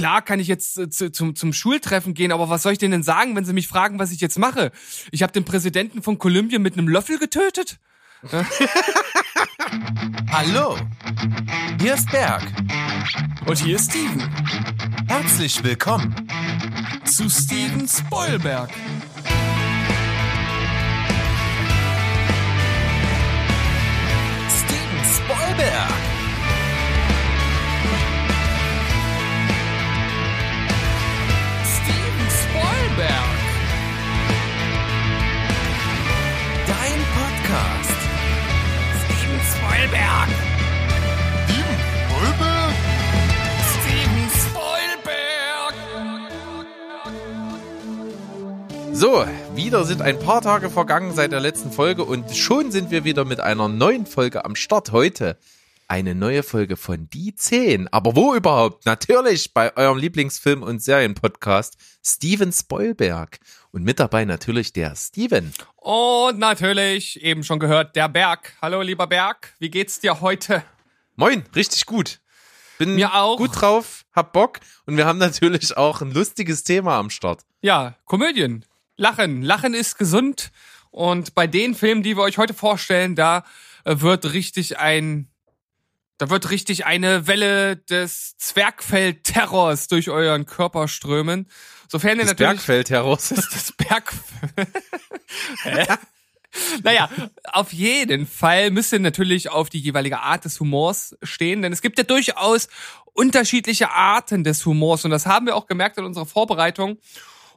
klar kann ich jetzt äh, zu, zum, zum Schultreffen gehen, aber was soll ich denen denn sagen, wenn sie mich fragen, was ich jetzt mache? Ich habe den Präsidenten von Kolumbien mit einem Löffel getötet? Hallo, hier ist Berg. Und hier ist Steven. Herzlich willkommen Zu Steven Spoilberg. Steven Spoilberg. Spoilberg. Dein Podcast. Steven Spoilberg. Steven Spoilberg. So, wieder sind ein paar Tage vergangen seit der letzten Folge und schon sind wir wieder mit einer neuen Folge am Start. Heute eine neue Folge von Die 10. Aber wo überhaupt? Natürlich bei eurem Lieblingsfilm- und Serienpodcast Steven Spoilberg. Und mit dabei natürlich der Steven. Und natürlich, eben schon gehört, der Berg. Hallo, lieber Berg. Wie geht's dir heute? Moin, richtig gut. Bin Mir auch. gut drauf, hab Bock und wir haben natürlich auch ein lustiges Thema am Start. Ja, Komödien. Lachen. Lachen ist gesund. Und bei den Filmen, die wir euch heute vorstellen, da äh, wird richtig ein, da wird richtig eine Welle des Zwergfell-Terrors durch euren Körper strömen. Sofern ihr Das natürlich Bergfeld heraus. das, das Berg. Hä? Naja, auf jeden Fall müsst ihr natürlich auf die jeweilige Art des Humors stehen, denn es gibt ja durchaus unterschiedliche Arten des Humors und das haben wir auch gemerkt in unserer Vorbereitung.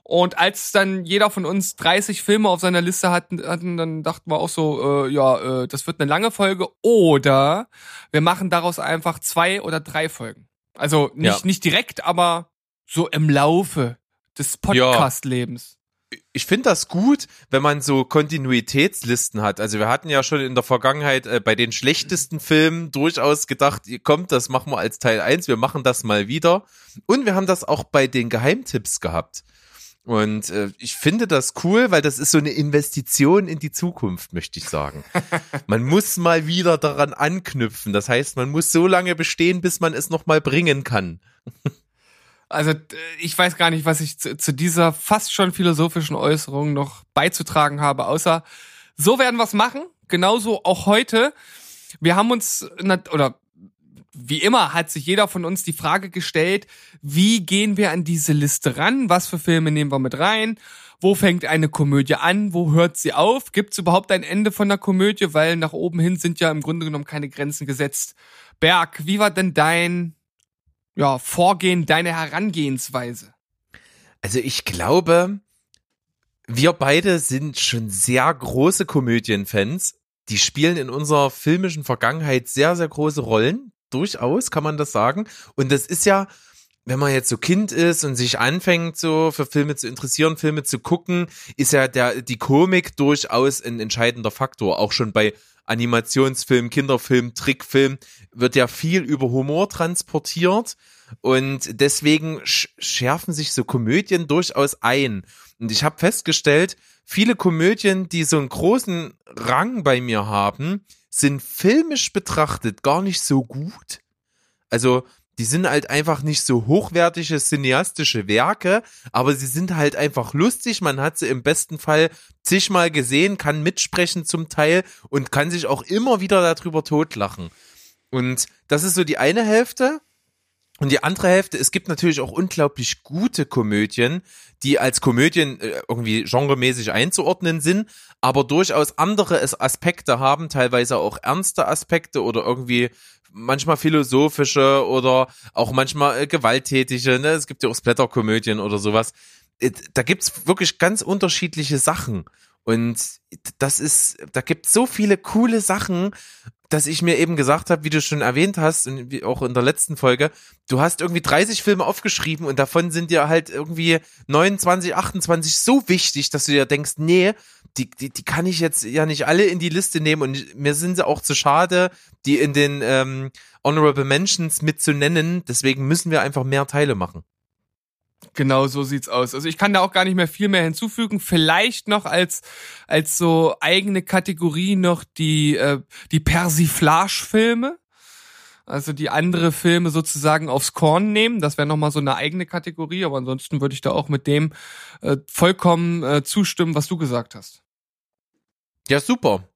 Und als dann jeder von uns 30 Filme auf seiner Liste hatten, hatten dann dachten wir auch so, äh, ja, äh, das wird eine lange Folge oder wir machen daraus einfach zwei oder drei Folgen. Also nicht, Ja. nicht direkt, aber so im Laufe des Podcast-Lebens. ich finde das gut, wenn man so Kontinuitätslisten hat. Also wir hatten ja schon in der Vergangenheit äh, bei den schlechtesten Filmen durchaus gedacht, kommt, das machen wir als Teil 1, wir machen das mal wieder. Und wir haben das auch bei den Geheimtipps gehabt. Und äh, ich finde das cool, weil das ist so eine Investition in die Zukunft, möchte ich sagen. Man muss mal wieder daran anknüpfen. Das heißt, man muss so lange bestehen, bis man es noch mal bringen kann. Also ich weiß gar nicht, was ich zu, zu dieser fast schon philosophischen Äußerung noch beizutragen habe, außer so werden wir es machen. Genauso auch heute. Wir haben uns, oder wie immer hat sich jeder von uns die Frage gestellt, wie gehen wir an diese Liste ran? Was für Filme nehmen wir mit rein? Wo fängt eine Komödie an? Wo hört sie auf? Gibt es überhaupt ein Ende von der Komödie? Weil nach oben hin sind ja im Grunde genommen keine Grenzen gesetzt. Berg, wie war denn dein ja, Vorgehen, deine Herangehensweise? Also ich glaube, wir beide sind schon sehr große Komödienfans. Die spielen in unserer filmischen Vergangenheit sehr, sehr große Rollen. Durchaus kann man das sagen. Und das ist ja, wenn man jetzt so Kind ist und sich anfängt, so für Filme zu interessieren, Filme zu gucken, ist ja der, die Komik durchaus ein entscheidender Faktor. Auch schon bei Animationsfilm, Kinderfilm, Trickfilm wird ja viel über Humor transportiert. Und deswegen sch- schärfen sich so Komödien durchaus ein. Und ich habe festgestellt, viele Komödien, die so einen großen Rang bei mir haben, sind filmisch betrachtet gar nicht so gut. Also, die sind halt einfach nicht so hochwertige cineastische Werke, aber sie sind halt einfach lustig. Man hat sie im besten Fall zigmal gesehen, kann mitsprechen zum Teil und kann sich auch immer wieder darüber totlachen. Und das ist so die eine Hälfte. Und die andere Hälfte, es gibt natürlich auch unglaublich gute Komödien, die als Komödien äh, irgendwie genremäßig einzuordnen sind, aber durchaus andere Aspekte haben, teilweise auch ernste Aspekte oder irgendwie manchmal philosophische oder auch manchmal äh, gewalttätige. Ne? Es gibt ja auch Splatterkomödien oder sowas. Äh, Da gibt's wirklich ganz unterschiedliche Sachen. Und das ist, da gibt's so viele coole Sachen, dass ich mir eben gesagt habe, wie du schon erwähnt hast, und wie auch in der letzten Folge, du hast irgendwie 30 Filme aufgeschrieben und davon sind dir halt irgendwie 29, 28 so wichtig, dass du dir denkst, nee, die, die, die kann ich jetzt ja nicht alle in die Liste nehmen und mir sind sie auch zu schade, die in den ähm, Honorable Mentions mit zu nennen. Deswegen müssen wir einfach mehr Teile machen. Genau so sieht's aus. Also ich kann da auch gar nicht mehr viel mehr hinzufügen. Vielleicht noch als als so eigene Kategorie noch die äh, die Persiflage-Filme. Also die andere Filme sozusagen aufs Korn nehmen. Das wäre nochmal so eine eigene Kategorie. Aber ansonsten würde ich da auch mit dem äh, vollkommen äh, zustimmen, was du gesagt hast. Ja, super.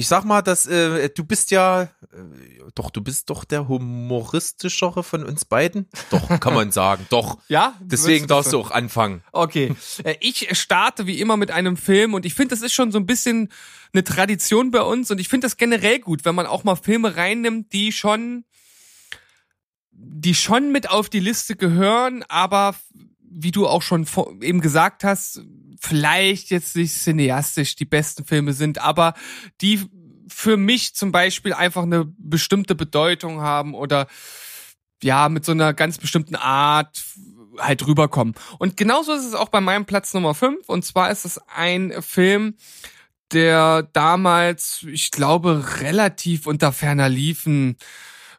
Ich sag mal, dass äh, du bist ja, äh, doch, du bist doch der humoristischere von uns beiden. Doch, kann man sagen, doch. Ja? Deswegen darfst du auch anfangen. Okay. Äh, ich starte wie immer mit einem Film und ich finde, das ist schon so ein bisschen eine Tradition bei uns und ich finde das generell gut, wenn man auch mal Filme reinnimmt, die schon, die schon mit auf die Liste gehören, aber wie du auch schon eben gesagt hast, vielleicht jetzt nicht cineastisch die besten Filme sind, aber die für mich zum Beispiel einfach eine bestimmte Bedeutung haben oder ja, mit so einer ganz bestimmten Art halt rüberkommen. Und genauso ist es auch bei meinem Platz Nummer 5. Und zwar ist es ein Film, der damals, ich glaube, relativ unter ferner Liefen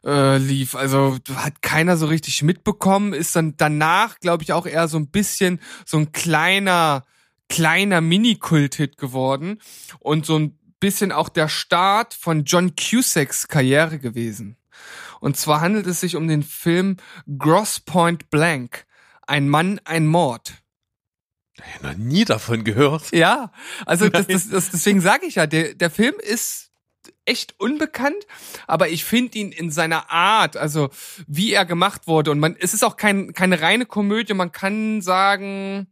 äh, lief. Also hat keiner so richtig mitbekommen. Ist dann danach, glaube ich, auch eher so ein bisschen so ein kleiner kleiner Mini-Kult-Hit geworden und so ein bisschen auch der Start von John Cusacks Karriere gewesen. Und zwar handelt es sich um den Film Gross Point Blank. Ein Mann, ein Mord. Ich habe noch nie davon gehört. Ja, also das, das, das, deswegen sage ich ja, der, der Film ist echt unbekannt, aber ich finde ihn in seiner Art, also wie er gemacht wurde. Und man, es ist auch kein, keine reine Komödie, man kann sagen,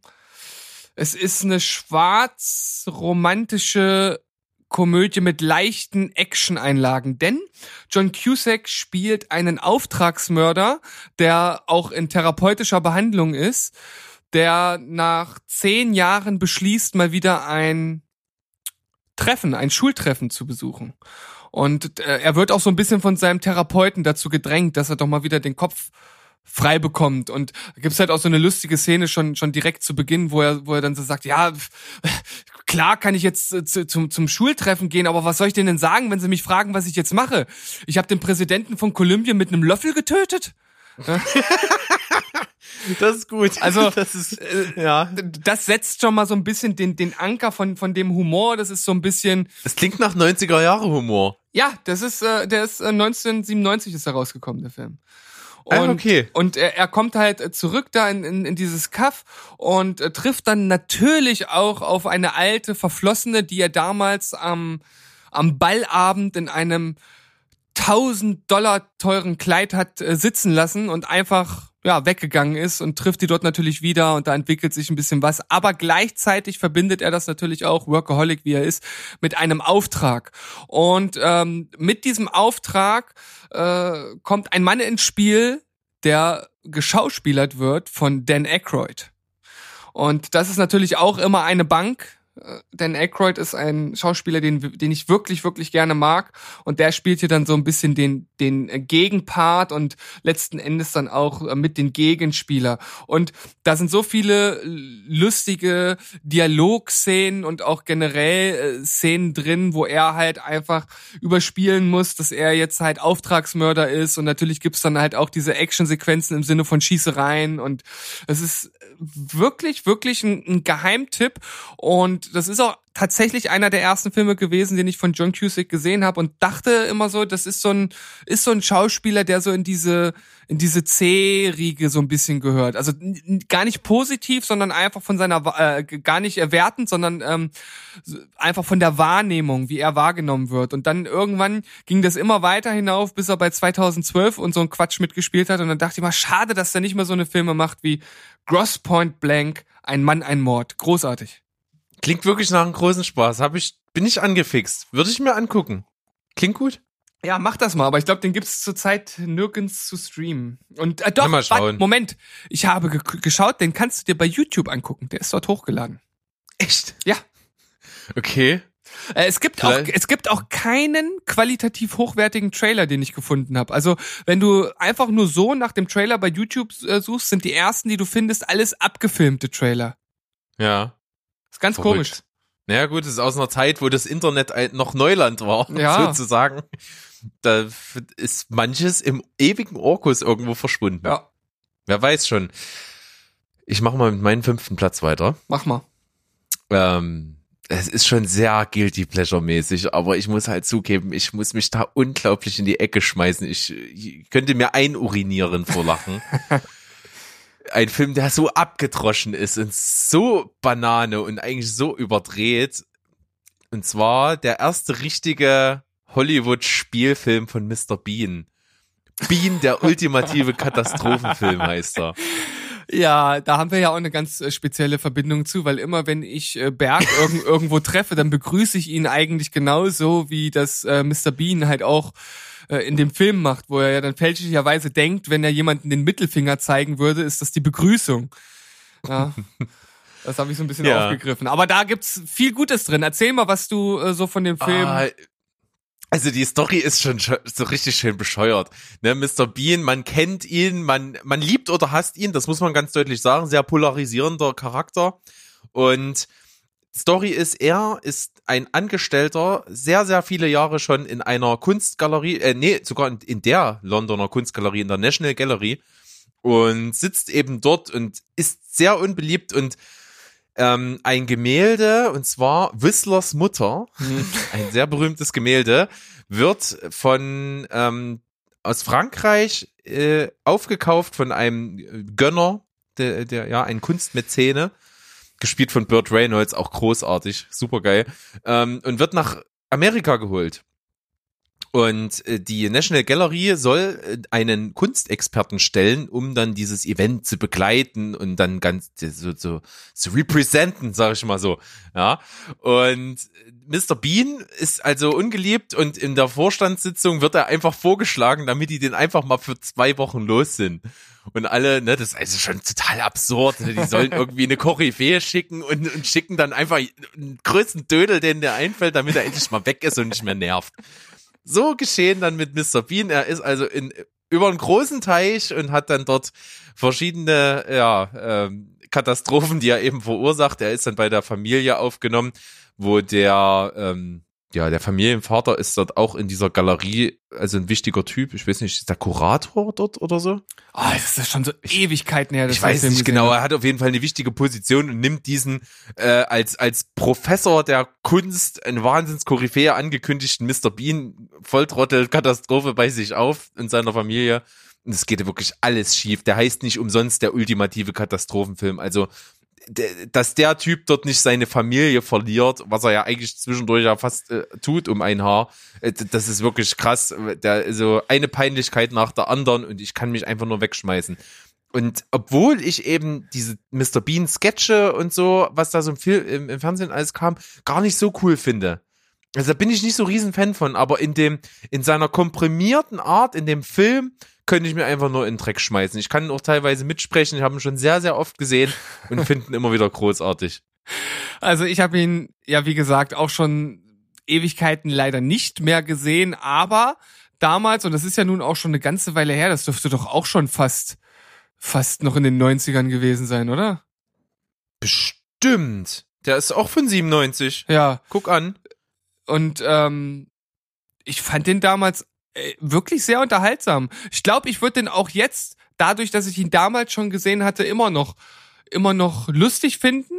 es ist eine schwarz-romantische Komödie mit leichten Action-Einlagen, denn John Cusack spielt einen Auftragsmörder, der auch in therapeutischer Behandlung ist, der nach zehn Jahren beschließt, mal wieder ein Treffen, ein Schultreffen zu besuchen. Und äh, er wird auch so ein bisschen von seinem Therapeuten dazu gedrängt, dass er doch mal wieder den Kopf frei bekommt. Und gibt's halt auch so eine lustige Szene schon, schon direkt zu Beginn, wo er, wo er dann so sagt, ja, klar kann ich jetzt äh, zu, zum, zum Schultreffen gehen, aber was soll ich denen denn sagen, wenn sie mich fragen, was ich jetzt mache? Ich habe den Präsidenten von Kolumbien mit einem Löffel getötet? das ist gut. Also das ist äh, ja, das setzt schon mal so ein bisschen den den Anker von von dem Humor. Das ist so ein bisschen. Das klingt nach 90er Jahre Humor. Ja, das ist äh, der ist äh, 1997 ist er rausgekommen der Film. Ah, und, ah, okay. und er, er kommt halt zurück da in, in, in dieses Kaff und äh, trifft dann natürlich auch auf eine alte Verflossene, die er damals am, am Ballabend in einem 1000 Dollar teuren Kleid hat äh, sitzen lassen und einfach ja weggegangen ist und trifft die dort natürlich wieder und da entwickelt sich ein bisschen was. Aber gleichzeitig verbindet er das natürlich auch Workaholic, wie er ist, mit einem Auftrag. Und ähm, mit diesem Auftrag äh, kommt ein Mann ins Spiel, der geschauspielert wird von Dan Aykroyd. Und das ist natürlich auch immer eine Bank, Dan Aykroyd ist ein Schauspieler, den, den ich wirklich, wirklich gerne mag. Und der spielt hier dann so ein bisschen den, den Gegenpart und letzten Endes dann auch äh, mit den Gegenspieler. Und da sind so viele lustige Dialogszenen und auch generell äh, Szenen drin, wo er halt einfach überspielen muss, dass er jetzt halt Auftragsmörder ist. Und natürlich gibt's dann halt auch diese Actionsequenzen im Sinne von Schießereien. Und es ist wirklich, wirklich ein, ein Geheimtipp. Und das ist auch tatsächlich einer der ersten Filme gewesen, den ich von John Cusack gesehen habe und dachte immer so, das ist so ein ist so ein Schauspieler, der so in diese in diese C-Riege so ein bisschen gehört. Also gar nicht positiv, sondern einfach von seiner äh, gar nicht erwertend, sondern ähm, einfach von der Wahrnehmung, wie er wahrgenommen wird. Und dann irgendwann ging das immer weiter hinauf, bis er bei 2012 und so ein Quatsch mitgespielt hat. Und dann dachte ich mal, schade, dass er nicht mehr so eine Filme macht wie Gross Point Blank, ein Mann, ein Mord. Großartig. Klingt wirklich nach einem großen Spaß. Hab ich, bin ich angefixt. Würde ich mir angucken. Klingt gut. Ja, mach das mal, aber ich glaube, den gibt's zurzeit nirgends zu streamen. Und äh, doch, mal schauen. Moment, ich habe ge geschaut, den kannst du dir bei YouTube angucken. Der ist dort hochgeladen. Echt? Ja. Okay. Äh, es gibt auch es gibt auch keinen qualitativ hochwertigen Trailer, den ich gefunden habe. Also wenn du einfach nur so nach dem Trailer bei YouTube äh, suchst, sind die ersten, die du findest, alles abgefilmte Trailer. Ja. Ganz Verrückt. komisch. Naja gut, es ist aus einer Zeit, wo das Internet noch Neuland war, ja. sozusagen. Da ist manches im ewigen Orkus irgendwo verschwunden. Ja. Wer weiß schon. Ich mache mal mit meinem fünften Platz weiter. Mach mal. Ähm, es ist schon sehr guilty pleasure mäßig, aber ich muss halt zugeben, ich muss mich da unglaublich in die Ecke schmeißen. Ich, ich könnte mir einurinieren vor Lachen. Ein Film, der so abgedroschen ist und so Banane und eigentlich so überdreht. Und zwar der erste richtige Hollywood-Spielfilm von Mr. Bean. Bean, der ultimative Katastrophenfilm heißt er. Ja, da haben wir ja auch eine ganz äh, spezielle Verbindung zu, weil immer wenn ich äh, Berg irg irgendwo treffe, dann begrüße ich ihn eigentlich genauso, wie das äh, Mr. Bean halt auch äh, in dem Film macht, wo er ja dann fälschlicherweise denkt, wenn er jemanden den Mittelfinger zeigen würde, ist das die Begrüßung. Ja. Das habe ich so ein bisschen ja. aufgegriffen. Aber da gibt's viel Gutes drin. Erzähl mal, was du äh, so von dem Film. Ah, also die Story ist schon so richtig schön bescheuert. Ne, Mr. Bean, man kennt ihn, man, man liebt oder hasst ihn, das muss man ganz deutlich sagen. Sehr polarisierender Charakter. Und Story ist, er ist ein Angestellter, sehr, sehr viele Jahre schon in einer Kunstgalerie, äh, nee, sogar in, in der Londoner Kunstgalerie, in der National Gallery und sitzt eben dort und ist sehr unbeliebt und ähm, ein Gemälde, und zwar Whistlers Mutter, mhm. ein sehr berühmtes Gemälde, wird von ähm, aus Frankreich äh, aufgekauft von einem Gönner, der, der ja ein Kunstmäzene, gespielt von Burt Reynolds, auch großartig, super geil, ähm, und wird nach Amerika geholt. Und äh, die National Gallery soll äh, einen Kunstexperten stellen, um dann dieses Event zu begleiten und dann ganz so, so zu representen, sage ich mal so. Ja. Und Mr. Bean ist also ungeliebt und in der Vorstandssitzung wird er einfach vorgeschlagen, damit die den einfach mal für zwei Wochen los sind. Und alle, ne, das ist also schon total absurd. Ne? Die sollen irgendwie eine Koryphäe schicken und, und schicken dann einfach den größten Dödel, den der einfällt, damit er endlich mal weg ist und nicht mehr nervt. So geschehen dann mit Mr. Bean. Er ist also in, über einen großen Teich und hat dann dort verschiedene ja, ähm, Katastrophen, die er eben verursacht. Er ist dann bei der Familie aufgenommen, wo der ähm, ja, der Familienvater ist dort auch in dieser Galerie, also ein wichtiger Typ. Ich weiß nicht, ist der Kurator dort oder so? Ah, oh, das ist schon so Ewigkeiten her. Ich weiß nicht genau. Er hat auf jeden Fall eine wichtige Position und nimmt diesen äh, als als Professor der Kunst, ein Wahnsinnskoryphäe angekündigten Mr. Bean Volltrottel Katastrophe bei sich auf in seiner Familie. Und es geht wirklich alles schief. Der heißt nicht umsonst der ultimative Katastrophenfilm. Also dass der Typ dort nicht seine Familie verliert, was er ja eigentlich zwischendurch ja fast äh, tut um ein Haar, äh, das ist wirklich krass. Der so eine Peinlichkeit nach der anderen und ich kann mich einfach nur wegschmeißen. Und obwohl ich eben diese Mr. Bean Sketche und so, was da so im, Film, im, im Fernsehen alles kam, gar nicht so cool finde. Also da bin ich nicht so riesen Fan von, aber in dem, in seiner komprimierten Art, in dem Film, könnte ich mir einfach nur in den Dreck schmeißen. Ich kann auch teilweise mitsprechen. Ich habe ihn schon sehr, sehr oft gesehen und finde ihn immer wieder großartig. Also ich habe ihn, ja, wie gesagt, auch schon Ewigkeiten leider nicht mehr gesehen, aber damals, und das ist ja nun auch schon eine ganze Weile her, das dürfte doch auch schon fast, fast noch in den 90ern gewesen sein, oder? Bestimmt. Der ist auch von 97. Ja. Guck an. Und ähm, ich fand den damals äh, wirklich sehr unterhaltsam. Ich glaube, ich würde den auch jetzt, dadurch, dass ich ihn damals schon gesehen hatte, immer noch, immer noch lustig finden.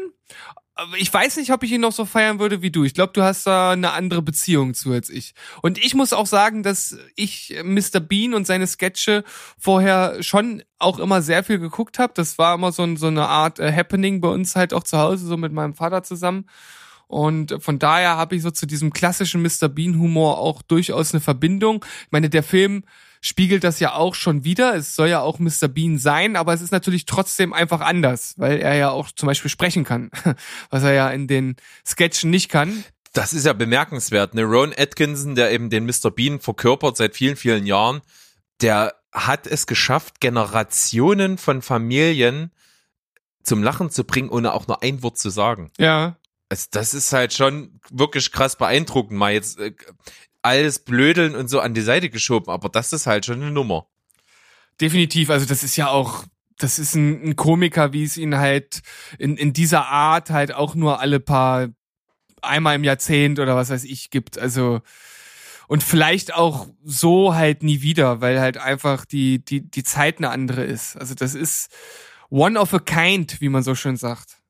Ich weiß nicht, ob ich ihn noch so feiern würde wie du. Ich glaube, du hast da eine andere Beziehung zu als ich. Und ich muss auch sagen, dass ich Mr. Bean und seine Sketche vorher schon auch immer sehr viel geguckt habe. Das war immer so, so eine Art äh, Happening bei uns halt auch zu Hause, so mit meinem Vater zusammen. Und von daher habe ich so zu diesem klassischen Mr. Bean Humor auch durchaus eine Verbindung. Ich meine, der Film spiegelt das ja auch schon wieder. Es soll ja auch Mr. Bean sein, aber es ist natürlich trotzdem einfach anders, weil er ja auch zum Beispiel sprechen kann, was er ja in den Sketchen nicht kann. Das ist ja bemerkenswert. Ne? Ron Atkinson, der eben den Mr. Bean verkörpert seit vielen, vielen Jahren, der hat es geschafft, Generationen von Familien zum Lachen zu bringen, ohne auch nur ein Wort zu sagen. Ja. Also das ist halt schon wirklich krass beeindruckend, mal jetzt äh, alles Blödeln und so an die Seite geschoben, aber das ist halt schon eine Nummer. Definitiv, also das ist ja auch, das ist ein, ein Komiker, wie es ihn halt in, in dieser Art halt auch nur alle paar, einmal im Jahrzehnt oder was weiß ich gibt, also und vielleicht auch so halt nie wieder, weil halt einfach die, die, die Zeit eine andere ist. Also das ist one of a kind, wie man so schön sagt.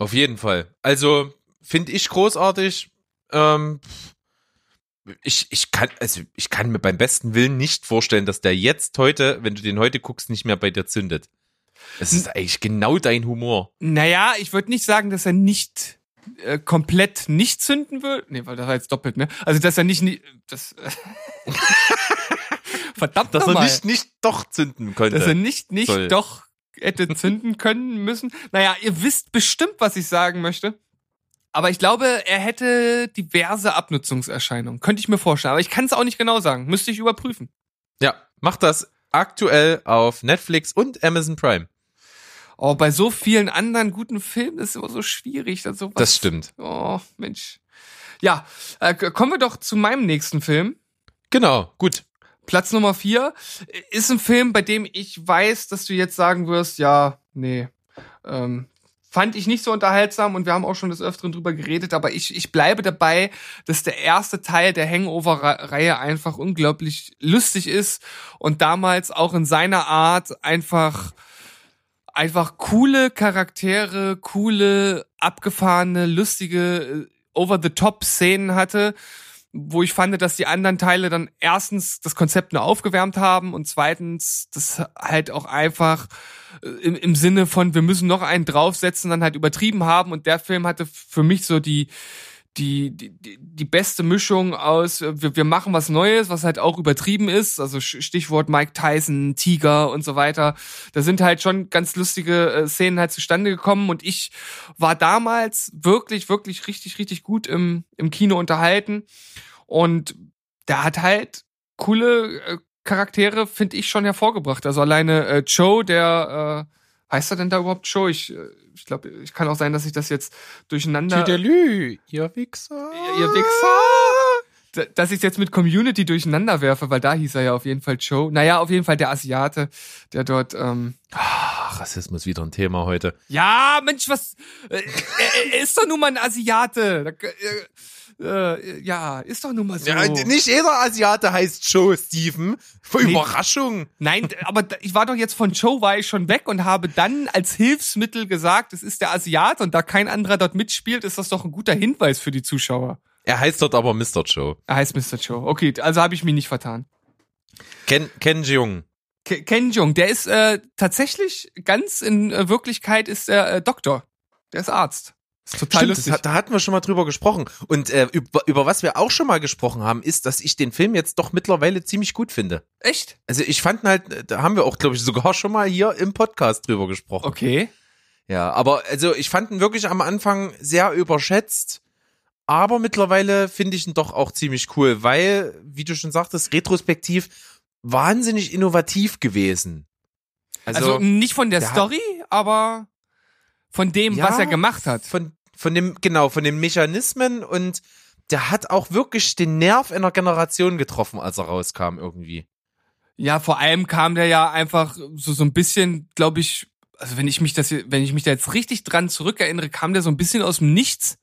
Auf jeden Fall. Also finde ich großartig. Ähm, ich, ich kann, also ich kann mir beim besten Willen nicht vorstellen, dass der jetzt heute, wenn du den heute guckst, nicht mehr bei dir zündet. Es ist eigentlich genau dein Humor. Naja, ich würde nicht sagen, dass er nicht äh, komplett nicht zünden wird. Nee, weil das war jetzt doppelt, ne? Also, dass er nicht, nie- das, verdammt Dass er nicht, nicht doch zünden könnte. dass er nicht, nicht Soll. doch hätte zünden können müssen. Naja, ihr wisst bestimmt, was ich sagen möchte. Aber ich glaube, er hätte diverse Abnutzungserscheinungen. Könnte ich mir vorstellen. Aber ich kann es auch nicht genau sagen. Müsste ich überprüfen. ja, macht das aktuell auf Netflix und Amazon Prime. Oh, bei so vielen anderen guten Filmen ist es immer so schwierig. Dass sowas, Das stimmt. Oh, Mensch. Ja, äh, kommen wir doch zu meinem nächsten Film. Genau, gut. Platz Nummer vier ist ein Film, bei dem ich weiß, dass du jetzt sagen wirst, ja, nee, ähm, fand ich nicht so unterhaltsam und wir haben auch schon des Öfteren drüber geredet, aber ich, ich bleibe dabei, dass der erste Teil der Hangover-Reihe einfach unglaublich lustig ist und damals auch in seiner Art einfach einfach coole Charaktere, coole, abgefahrene, lustige, äh, over-the-top-Szenen hatte, wo ich fand, dass die anderen Teile dann erstens das Konzept nur aufgewärmt haben und zweitens das halt auch einfach äh, im, im Sinne von, wir müssen noch einen draufsetzen, dann halt übertrieben haben. Und der Film hatte für mich so die die, die, die- beste Mischung aus, äh, wir, wir machen was Neues, was halt auch übertrieben ist, also Stichwort Mike Tyson, Tiger und so weiter. Da sind halt schon ganz lustige äh, Szenen halt zustande gekommen und ich war damals wirklich, wirklich richtig, richtig gut im, im Kino unterhalten und der hat halt coole äh, Charaktere, finde ich, schon hervorgebracht. Also alleine äh, Joe, der, äh, heißt er denn da überhaupt Joe? Ich, äh, ich glaube, ich kann auch sein, dass ich das jetzt durcheinander Tüdelü, ihr Wichser. ihr Wichser. Dass ich jetzt mit Community durcheinander werfe, weil da hieß er ja auf jeden Fall Joe. Naja, auf jeden Fall der Asiate, der dort. Ähm Ach, Rassismus wieder ein Thema heute. ja, Mensch, was? Äh, er, er ist doch nun mal ein Asiate. Äh, ja, ist doch nun mal so. Ja, nicht jeder Asiate heißt Joe, Steven. Für Nee. Überraschung. Nein, aber ich war doch jetzt von Joe, war ich schon weg und habe dann als Hilfsmittel gesagt, es ist der Asiate und da kein anderer dort mitspielt, ist das doch ein guter Hinweis für die Zuschauer. Er heißt dort aber Mr. Joe. Er heißt Mr. Joe. Okay, also habe ich mich nicht vertan. Ken, Ken Jeong. Ke- Ken Jung, der ist äh, tatsächlich ganz in äh, Wirklichkeit ist er äh, Doktor. Der ist Arzt. Ist total Stimmt, das, lustig. hat- da hatten wir schon mal drüber gesprochen. Und äh, über, über was wir auch schon mal gesprochen haben, ist, dass ich den Film jetzt doch mittlerweile ziemlich gut finde. Echt? Also ich fand halt, da haben wir auch, glaube ich, sogar schon mal hier im Podcast drüber gesprochen. Okay. Ja, aber also ich fand ihn wirklich am Anfang sehr überschätzt. Aber mittlerweile finde ich ihn doch auch ziemlich cool, weil, wie du schon sagtest, retrospektiv wahnsinnig innovativ gewesen. Also, nicht von der der hat- Story, aber von dem, Ja, was er gemacht hat. Von, von dem, genau, von den Mechanismen und der hat auch wirklich den Nerv einer Generation getroffen, als er rauskam irgendwie. Ja, vor allem kam der ja einfach so so ein bisschen, glaube ich, also wenn ich mich das, wenn ich mich da jetzt richtig dran zurückerinnere, kam der so ein bisschen aus dem Nichts.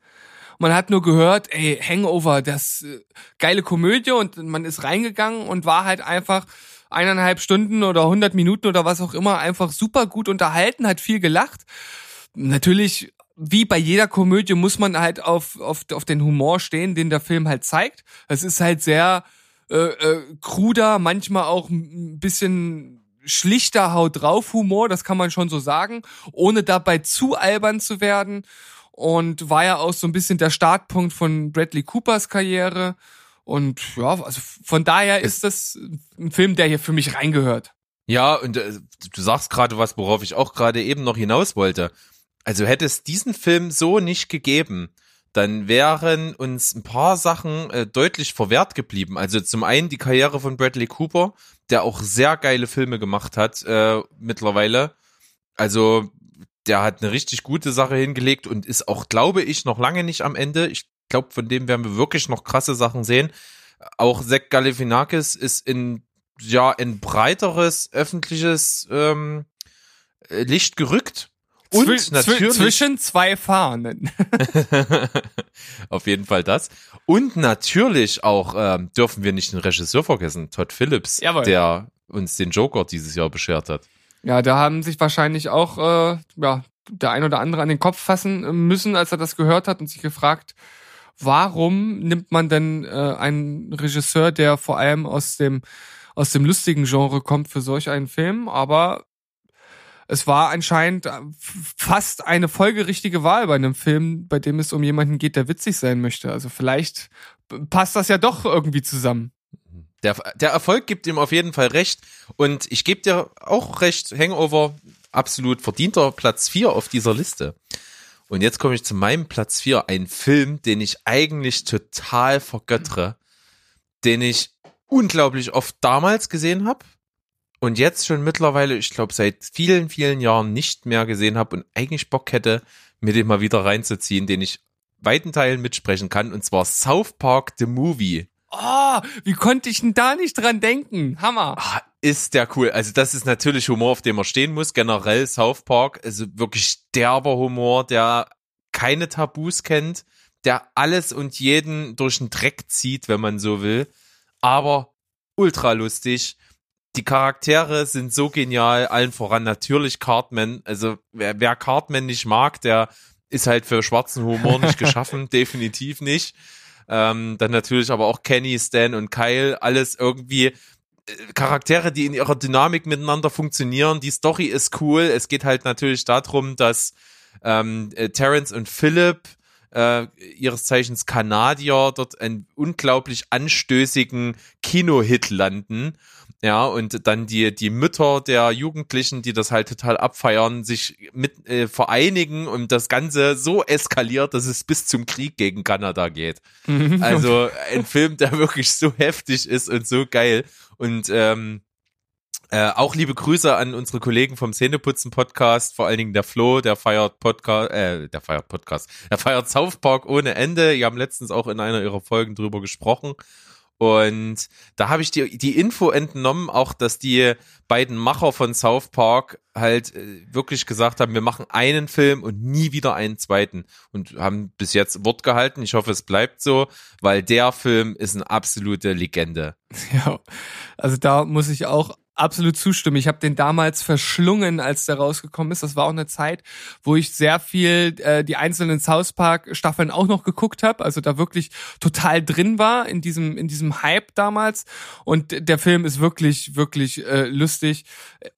Man hat nur gehört, ey, Hangover, das äh, geile Komödie und man ist reingegangen und war halt einfach eineinhalb Stunden oder 100 Minuten oder was auch immer einfach super gut unterhalten, hat viel gelacht. Natürlich, wie bei jeder Komödie muss man halt auf, auf, auf den Humor stehen, den der Film halt zeigt. Es ist halt sehr äh, äh, kruder, manchmal auch ein bisschen schlichter Haut drauf Humor, das kann man schon so sagen, ohne dabei zu albern zu werden und war ja auch so ein bisschen der Startpunkt von Bradley Coopers Karriere und ja, also von daher ist das ein Film, der hier für mich reingehört. Ja, und äh, du sagst gerade was, worauf ich auch gerade eben noch hinaus wollte. Also hätte es diesen Film so nicht gegeben, dann wären uns ein paar Sachen äh, deutlich verwehrt geblieben. Also zum einen die Karriere von Bradley Cooper, der auch sehr geile Filme gemacht hat äh, mittlerweile. Also der hat eine richtig gute Sache hingelegt und ist auch, glaube ich, noch lange nicht am Ende. Ich glaube, von dem werden wir wirklich noch krasse Sachen sehen. Auch Zach Galifianakis ist in ja in breiteres öffentliches ähm, äh, Licht gerückt. Und Zwi- natürlich zwischen zwei Fahnen. auf jeden Fall das. Und natürlich auch ähm, dürfen wir nicht den Regisseur vergessen, Todd Phillips, Jawohl. der uns den Joker dieses Jahr beschert hat. Ja, da haben sich wahrscheinlich auch äh, ja, der ein oder andere an den Kopf fassen müssen, als er das gehört hat und sich gefragt, warum nimmt man denn äh, einen Regisseur, der vor allem aus dem aus dem lustigen Genre kommt für solch einen Film, aber es war anscheinend äh, fast eine folgerichtige Wahl bei einem Film, bei dem es um jemanden geht, der witzig sein möchte. Also vielleicht passt das ja doch irgendwie zusammen. Der, der Erfolg gibt ihm auf jeden Fall recht. Und ich gebe dir auch recht, Hangover, absolut verdienter Platz 4 auf dieser Liste. Und jetzt komme ich zu meinem Platz 4, ein Film, den ich eigentlich total vergöttere, den ich unglaublich oft damals gesehen habe und jetzt schon mittlerweile, ich glaube, seit vielen, vielen Jahren nicht mehr gesehen habe und eigentlich Bock hätte, mir den mal wieder reinzuziehen, den ich weiten Teilen mitsprechen kann, und zwar South Park The Movie. Oh, wie konnte ich denn da nicht dran denken? Hammer. Ah, ist der cool. Also das ist natürlich Humor, auf dem man stehen muss. Generell South Park, also wirklich derber Humor, der keine Tabus kennt, der alles und jeden durch den Dreck zieht, wenn man so will, aber ultra lustig die Charaktere sind so genial, allen voran natürlich Cartman. Also wer, wer Cartman nicht mag, der ist halt für schwarzen Humor nicht geschaffen, definitiv nicht. Ähm, dann natürlich aber auch Kenny, Stan und Kyle, alles irgendwie äh, Charaktere, die in ihrer Dynamik miteinander funktionieren. Die Story ist cool. Es geht halt natürlich darum, dass ähm, äh, Terence und Philip äh, ihres Zeichens Kanadier dort einen unglaublich anstößigen Kinohit landen ja, und dann die, die Mütter der Jugendlichen, die das halt total abfeiern, sich mit äh, vereinigen und das Ganze so eskaliert, dass es bis zum Krieg gegen Kanada geht. Mhm. also ein Film, der wirklich so heftig ist und so geil. Und ähm, äh, auch liebe Grüße an unsere Kollegen vom Szeneputzen Podcast, vor allen Dingen der Flo, der feiert Podcast, äh, der feiert Podcast, der feiert South Park ohne Ende. Die haben letztens auch in einer ihrer Folgen drüber gesprochen. Und da habe ich die, die Info entnommen, auch dass die beiden Macher von South Park halt äh, wirklich gesagt haben, wir machen einen Film und nie wieder einen zweiten. Und haben bis jetzt Wort gehalten. Ich hoffe, es bleibt so, weil der Film ist eine absolute Legende. Ja, also da muss ich auch absolut zustimmen. Ich habe den damals verschlungen, als der rausgekommen ist. Das war auch eine Zeit, wo ich sehr viel äh, die einzelnen South Park Staffeln auch noch geguckt habe, also da wirklich total drin war in diesem in diesem Hype damals und der Film ist wirklich wirklich äh, lustig.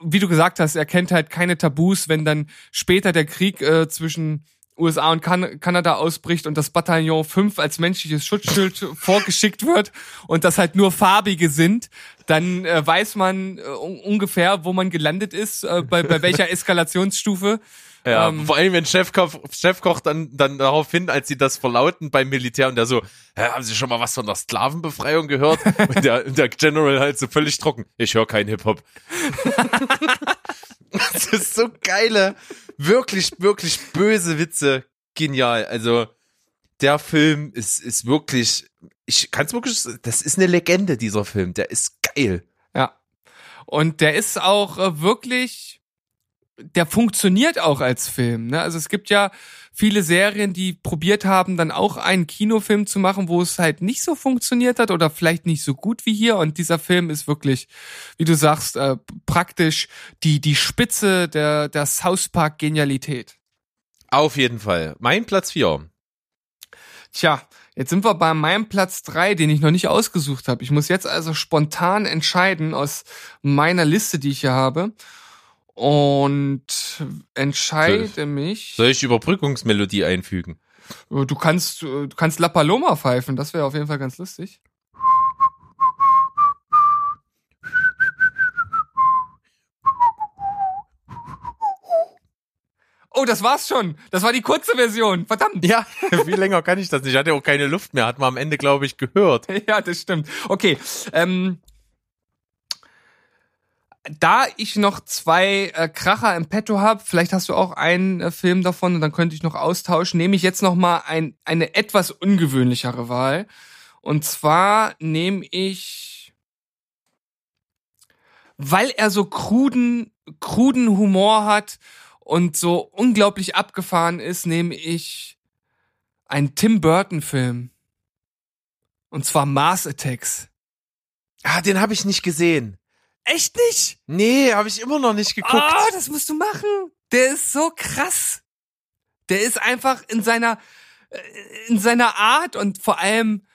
Wie du gesagt hast, er kennt halt keine Tabus, wenn dann später der Krieg äh, zwischen USA und kan Kanada ausbricht und das Bataillon 5 als menschliches Schutzschild vorgeschickt wird und das halt nur farbige sind, dann äh, weiß man äh, ungefähr, wo man gelandet ist, äh, bei, bei welcher Eskalationsstufe. Ja, ähm, vor allem wenn Chefkoch, Chefkoch dann, dann darauf hin, als sie das verlauten beim Militär und der so, Hä, haben Sie schon mal was von der Sklavenbefreiung gehört? und der, der General halt so völlig trocken, ich höre keinen Hip-Hop. das ist so geile, wirklich, wirklich böse Witze. Genial. Also, der Film ist, ist wirklich, ich kann es wirklich, das ist eine Legende, dieser Film. Der ist geil. Ja. Und der ist auch äh, wirklich der funktioniert auch als Film. Ne? Also es gibt ja viele Serien, die probiert haben, dann auch einen Kinofilm zu machen, wo es halt nicht so funktioniert hat oder vielleicht nicht so gut wie hier. Und dieser Film ist wirklich, wie du sagst, äh, praktisch die, die Spitze der, der South Park Genialität. Auf jeden Fall. Mein Platz vier. Tja, jetzt sind wir bei meinem Platz drei, den ich noch nicht ausgesucht habe. Ich muss jetzt also spontan entscheiden aus meiner Liste, die ich hier habe und entscheide soll, mich. Soll ich Überbrückungsmelodie einfügen? Du kannst, du kannst La Paloma pfeifen, das wäre auf jeden Fall ganz lustig. Oh, das war's schon. Das war die kurze Version. Verdammt. Ja, viel länger kann ich das nicht. Ich hatte auch keine Luft mehr. Hat man am Ende, glaube ich, gehört. Ja, das stimmt. Okay. Ähm, da ich noch zwei äh, Kracher im Petto habe, vielleicht hast du auch einen äh, Film davon und dann könnte ich noch austauschen, nehme ich jetzt noch mal ein, eine etwas ungewöhnlichere Wahl. Und zwar nehme ich, weil er so kruden, kruden Humor hat und so unglaublich abgefahren ist, nehme ich einen Tim Burton Film. Und zwar Mars Attacks. Ah, den habe ich nicht gesehen. Echt nicht? Nee, habe ich immer noch nicht geguckt. Ah, das musst du machen. Der ist so krass. Der ist einfach in seiner, äh, in seiner Art und vor allem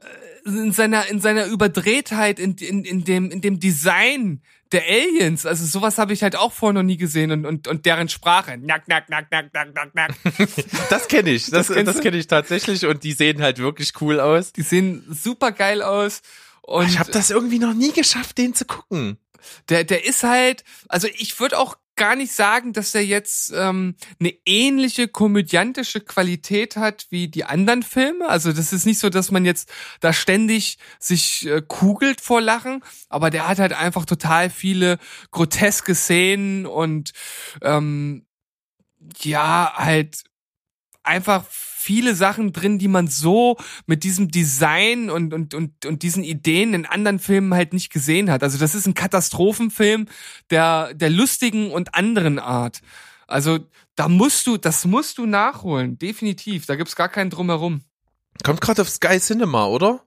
äh, in seiner, in seiner Überdrehtheit, in, in, in dem, in dem Design der Aliens. Also sowas habe ich halt auch vorher noch nie gesehen und, und, und deren Sprache. Nack, nack, nack, nack, nack, nack, nack. Das kenne ich. Das, Das das kenne ich tatsächlich und die sehen halt wirklich cool aus. Die sehen super geil aus. Und ich habe das irgendwie noch nie geschafft, den zu gucken. der, der ist halt, also ich würde auch gar nicht sagen, dass er jetzt ähm, eine ähnliche komödiantische Qualität hat wie die anderen Filme. Also das ist nicht so, dass man jetzt da ständig sich äh, kugelt vor Lachen, aber der hat halt einfach total viele groteske Szenen und ähm, ja, halt einfach viele Sachen drin, die man so mit diesem Design und, und, und, und diesen Ideen in anderen Filmen halt nicht gesehen hat. Also das ist ein Katastrophenfilm der, der lustigen und anderen Art. Also da musst du, das musst du nachholen, definitiv. Da gibt's gar keinen drumherum. Kommt gerade auf Sky Cinema, oder?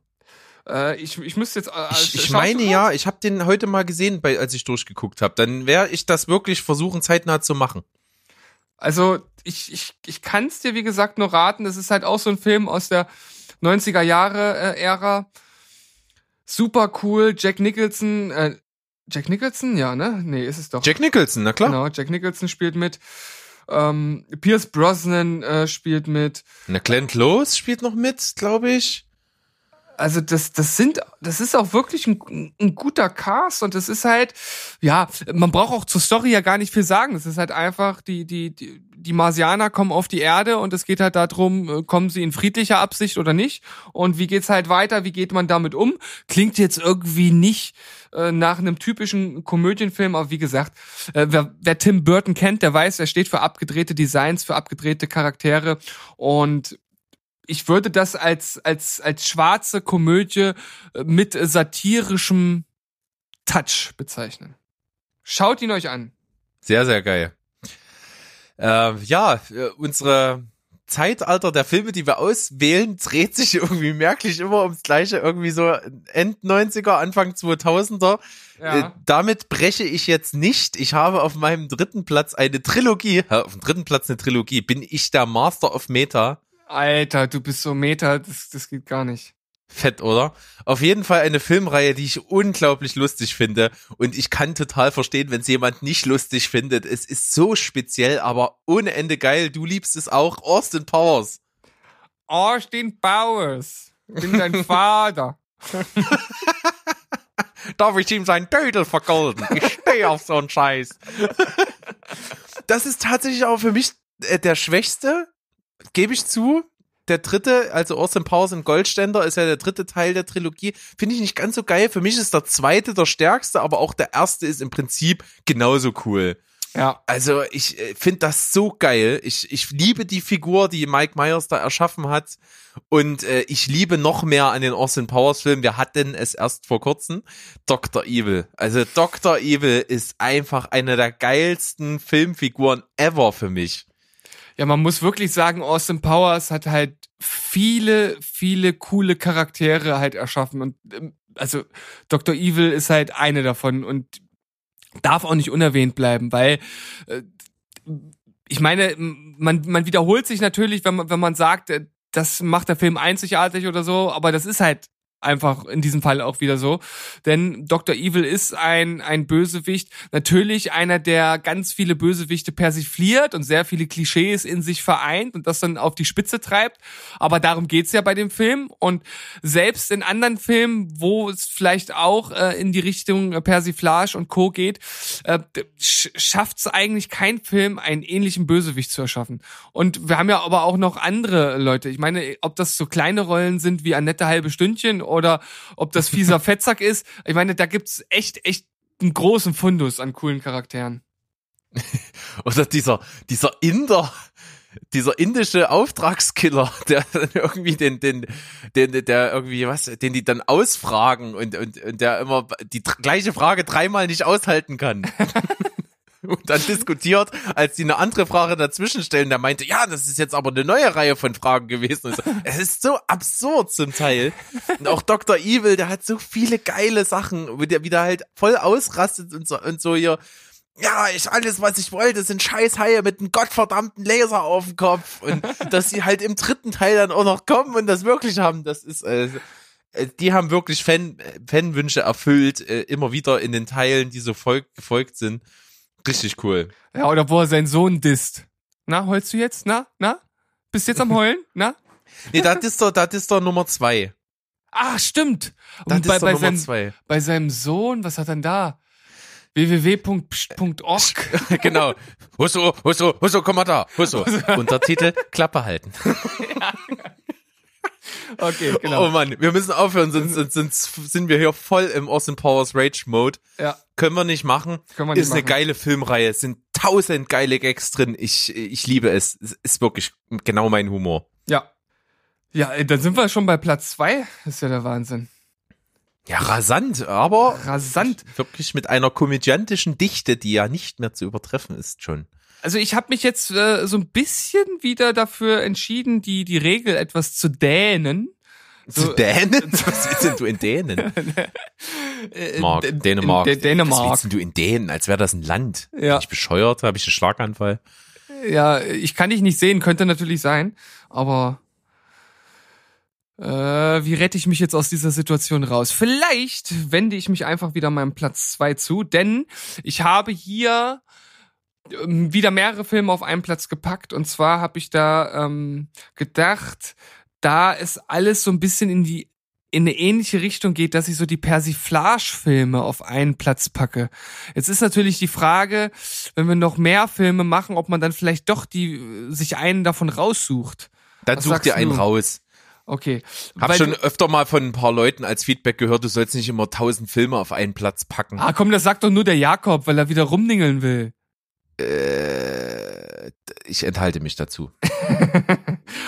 Äh, ich, ich müsste jetzt. Äh, Ich, ich schaust meine ja, ich habe den heute mal gesehen, bei, als ich durchgeguckt habe. Dann werde ich das wirklich versuchen, zeitnah zu machen. Also ich, ich, ich kann es dir, wie gesagt, nur raten. Das ist halt auch so ein Film aus der 90er Jahre äh, Ära. Super cool. Jack Nicholson, äh, Jack Nicholson? Ja, ne? Nee, ist es doch. Jack Nicholson, na klar. Genau, Jack Nicholson spielt mit. Ähm, Pierce Brosnan äh, spielt mit. Na, Glenn Close spielt noch mit, glaube ich. Also das, das sind, das ist auch wirklich ein, ein guter Cast und das ist halt, ja, man braucht auch zur Story ja gar nicht viel sagen. Es ist halt einfach, die, die, die, die Marsianer kommen auf die Erde und es geht halt darum, äh, kommen sie in friedlicher Absicht oder nicht und wie geht's halt weiter, wie geht man damit um? Klingt jetzt irgendwie nicht äh, nach einem typischen Komödienfilm, aber wie gesagt, äh, wer, wer Tim Burton kennt, der weiß, er steht für abgedrehte Designs, für abgedrehte Charaktere und ich würde das als, als, als schwarze Komödie äh, mit satirischem Touch bezeichnen. Schaut ihn euch an. Sehr, sehr geil. Äh, ja, äh, unsere Zeitalter der Filme, die wir auswählen, dreht sich irgendwie merklich immer ums Gleiche. Irgendwie so End 90er, Anfang 2000er. Äh, damit breche ich jetzt nicht. Ich habe auf meinem dritten Platz eine Trilogie. Ja, auf dem dritten Platz eine Trilogie. Bin ich der Master of Meta? Alter, du bist so Meta, das, das geht gar nicht. Fett, oder? Auf jeden Fall eine Filmreihe, die ich unglaublich lustig finde. Und ich kann total verstehen, wenn es jemand nicht lustig findet. Es ist so speziell, aber ohne Ende geil. Du liebst es auch. Austin Powers. Austin Powers. Bin dein Vater. Darf ich ihm seinen Dödel vergolden? Ich stehe auf so einen Scheiß. Das ist tatsächlich auch für mich äh, der schwächste, gebe ich zu. Der dritte, also Austin Powers im Goldständer, ist ja der dritte Teil der Trilogie. Finde ich nicht ganz so geil. Für mich ist der zweite der stärkste, aber auch der erste ist im Prinzip genauso cool. Ja. Also ich äh, finde das so geil. Ich, ich liebe die Figur, die Mike Myers da erschaffen hat. Und äh, ich liebe noch mehr an den Austin Powers Film. Wir hatten es erst vor kurzem. Dr. Evil. Also Dr. Evil ist einfach eine der geilsten Filmfiguren ever für mich. Ja, man muss wirklich sagen, Austin Powers hat halt viele, viele coole Charaktere halt erschaffen. Und ähm, also Dr. Evil ist halt eine davon und darf auch nicht unerwähnt bleiben, weil äh, ich meine, man, man wiederholt sich natürlich, wenn man, wenn man sagt, äh, das macht der Film einzigartig oder so, aber das ist halt einfach in diesem Fall auch wieder so. Denn Dr. Evil ist ein, ein Bösewicht. Natürlich einer, der ganz viele Bösewichte persifliert und sehr viele Klischees in sich vereint und das dann auf die Spitze treibt. Aber darum geht's ja bei dem Film. Und selbst in anderen Filmen, wo es vielleicht auch äh, in die Richtung Persiflage und Co. geht, äh, sch schafft es eigentlich kein Film, einen ähnlichen Bösewicht zu erschaffen. Und wir haben ja aber auch noch andere Leute. Ich meine, ob das so kleine Rollen sind wie Annette halbe Stündchen oder ob das fieser Fettsack ist. Ich meine, da gibt's echt, echt einen großen Fundus an coolen Charakteren. Oder dieser, dieser Inder, dieser indische Auftragskiller, der dann irgendwie den, den, den, der irgendwie, was, den die dann ausfragen und, und, und der immer die gleiche Frage dreimal nicht aushalten kann. Und dann diskutiert, als die eine andere Frage dazwischen stellen, der meinte, ja, das ist jetzt aber eine neue Reihe von Fragen gewesen. So, es ist so absurd zum Teil. Und auch Dr. Evil, der hat so viele geile Sachen, wie der wieder halt voll ausrastet und so, und so hier ja, ich alles, was ich wollte, sind Scheißhaie mit einem gottverdammten Laser auf dem Kopf. Und dass sie halt im dritten Teil dann auch noch kommen und das wirklich haben, das ist, äh, äh die haben wirklich Fan, Fanwünsche erfüllt, äh, immer wieder in den Teilen, die so folg, gefolgt sind. Richtig cool. Ja, oder wo er seinen Sohn disst. Na, heulst du jetzt? Na, na? Bist jetzt am Heulen? Na? Nee, das ist doch, das ist doch Nummer zwei. Ah, stimmt. Das Und ist bei, doch bei, Nummer seinem, zwei. bei seinem Sohn, was hat er denn da? www.org. genau. Husso, Husso, Husso, komm mal da. Husso. Untertitel, Klappe halten. Okay, genau. Oh Mann, wir müssen aufhören, sonst, sonst, sonst sind wir hier voll im Austin Powers Rage Mode. Ja, Können wir nicht machen. können wir nicht ist eine machen. geile Filmreihe. Es sind tausend geile Gags drin. Ich, ich liebe es. Es ist wirklich genau mein Humor. Ja. Ja, ey, dann sind wir schon bei Platz zwei. Das ist ja der Wahnsinn. Ja, rasant, aber Rasant. wirklich mit einer komödiantischen Dichte, die ja nicht mehr zu übertreffen ist schon. Also ich habe mich jetzt äh, so ein bisschen wieder dafür entschieden, die die Regel etwas zu dänen. So, Zu Dänen? Was willst denn du in Dänen? Mark, Dänemark. D- Dänemark. Was willst denn du in Dänen? Als wäre das ein Land. Ja. Bin ich bescheuert? Habe ich einen Schlaganfall? Ja, ich kann dich nicht sehen, könnte natürlich sein, aber äh, wie rette ich mich jetzt aus dieser Situation raus? Vielleicht wende ich mich einfach wieder meinem Platz zwei zu, denn ich habe hier wieder mehrere Filme auf einen Platz gepackt und zwar habe ich da ähm, gedacht, da es alles so ein bisschen in die in eine ähnliche Richtung geht, dass ich so die Persiflage-Filme auf einen Platz packe. Jetzt ist natürlich die Frage, wenn wir noch mehr Filme machen, ob man dann vielleicht doch die äh, sich einen davon raussucht. Dann Was such dir einen du? raus. Okay. Hab Weil schon öfter mal von ein paar Leuten als Feedback gehört, du sollst nicht immer tausend Filme auf einen Platz packen. Ah, komm, das sagt doch nur der Jakob, weil er wieder rumningeln will. Äh, ich enthalte mich dazu.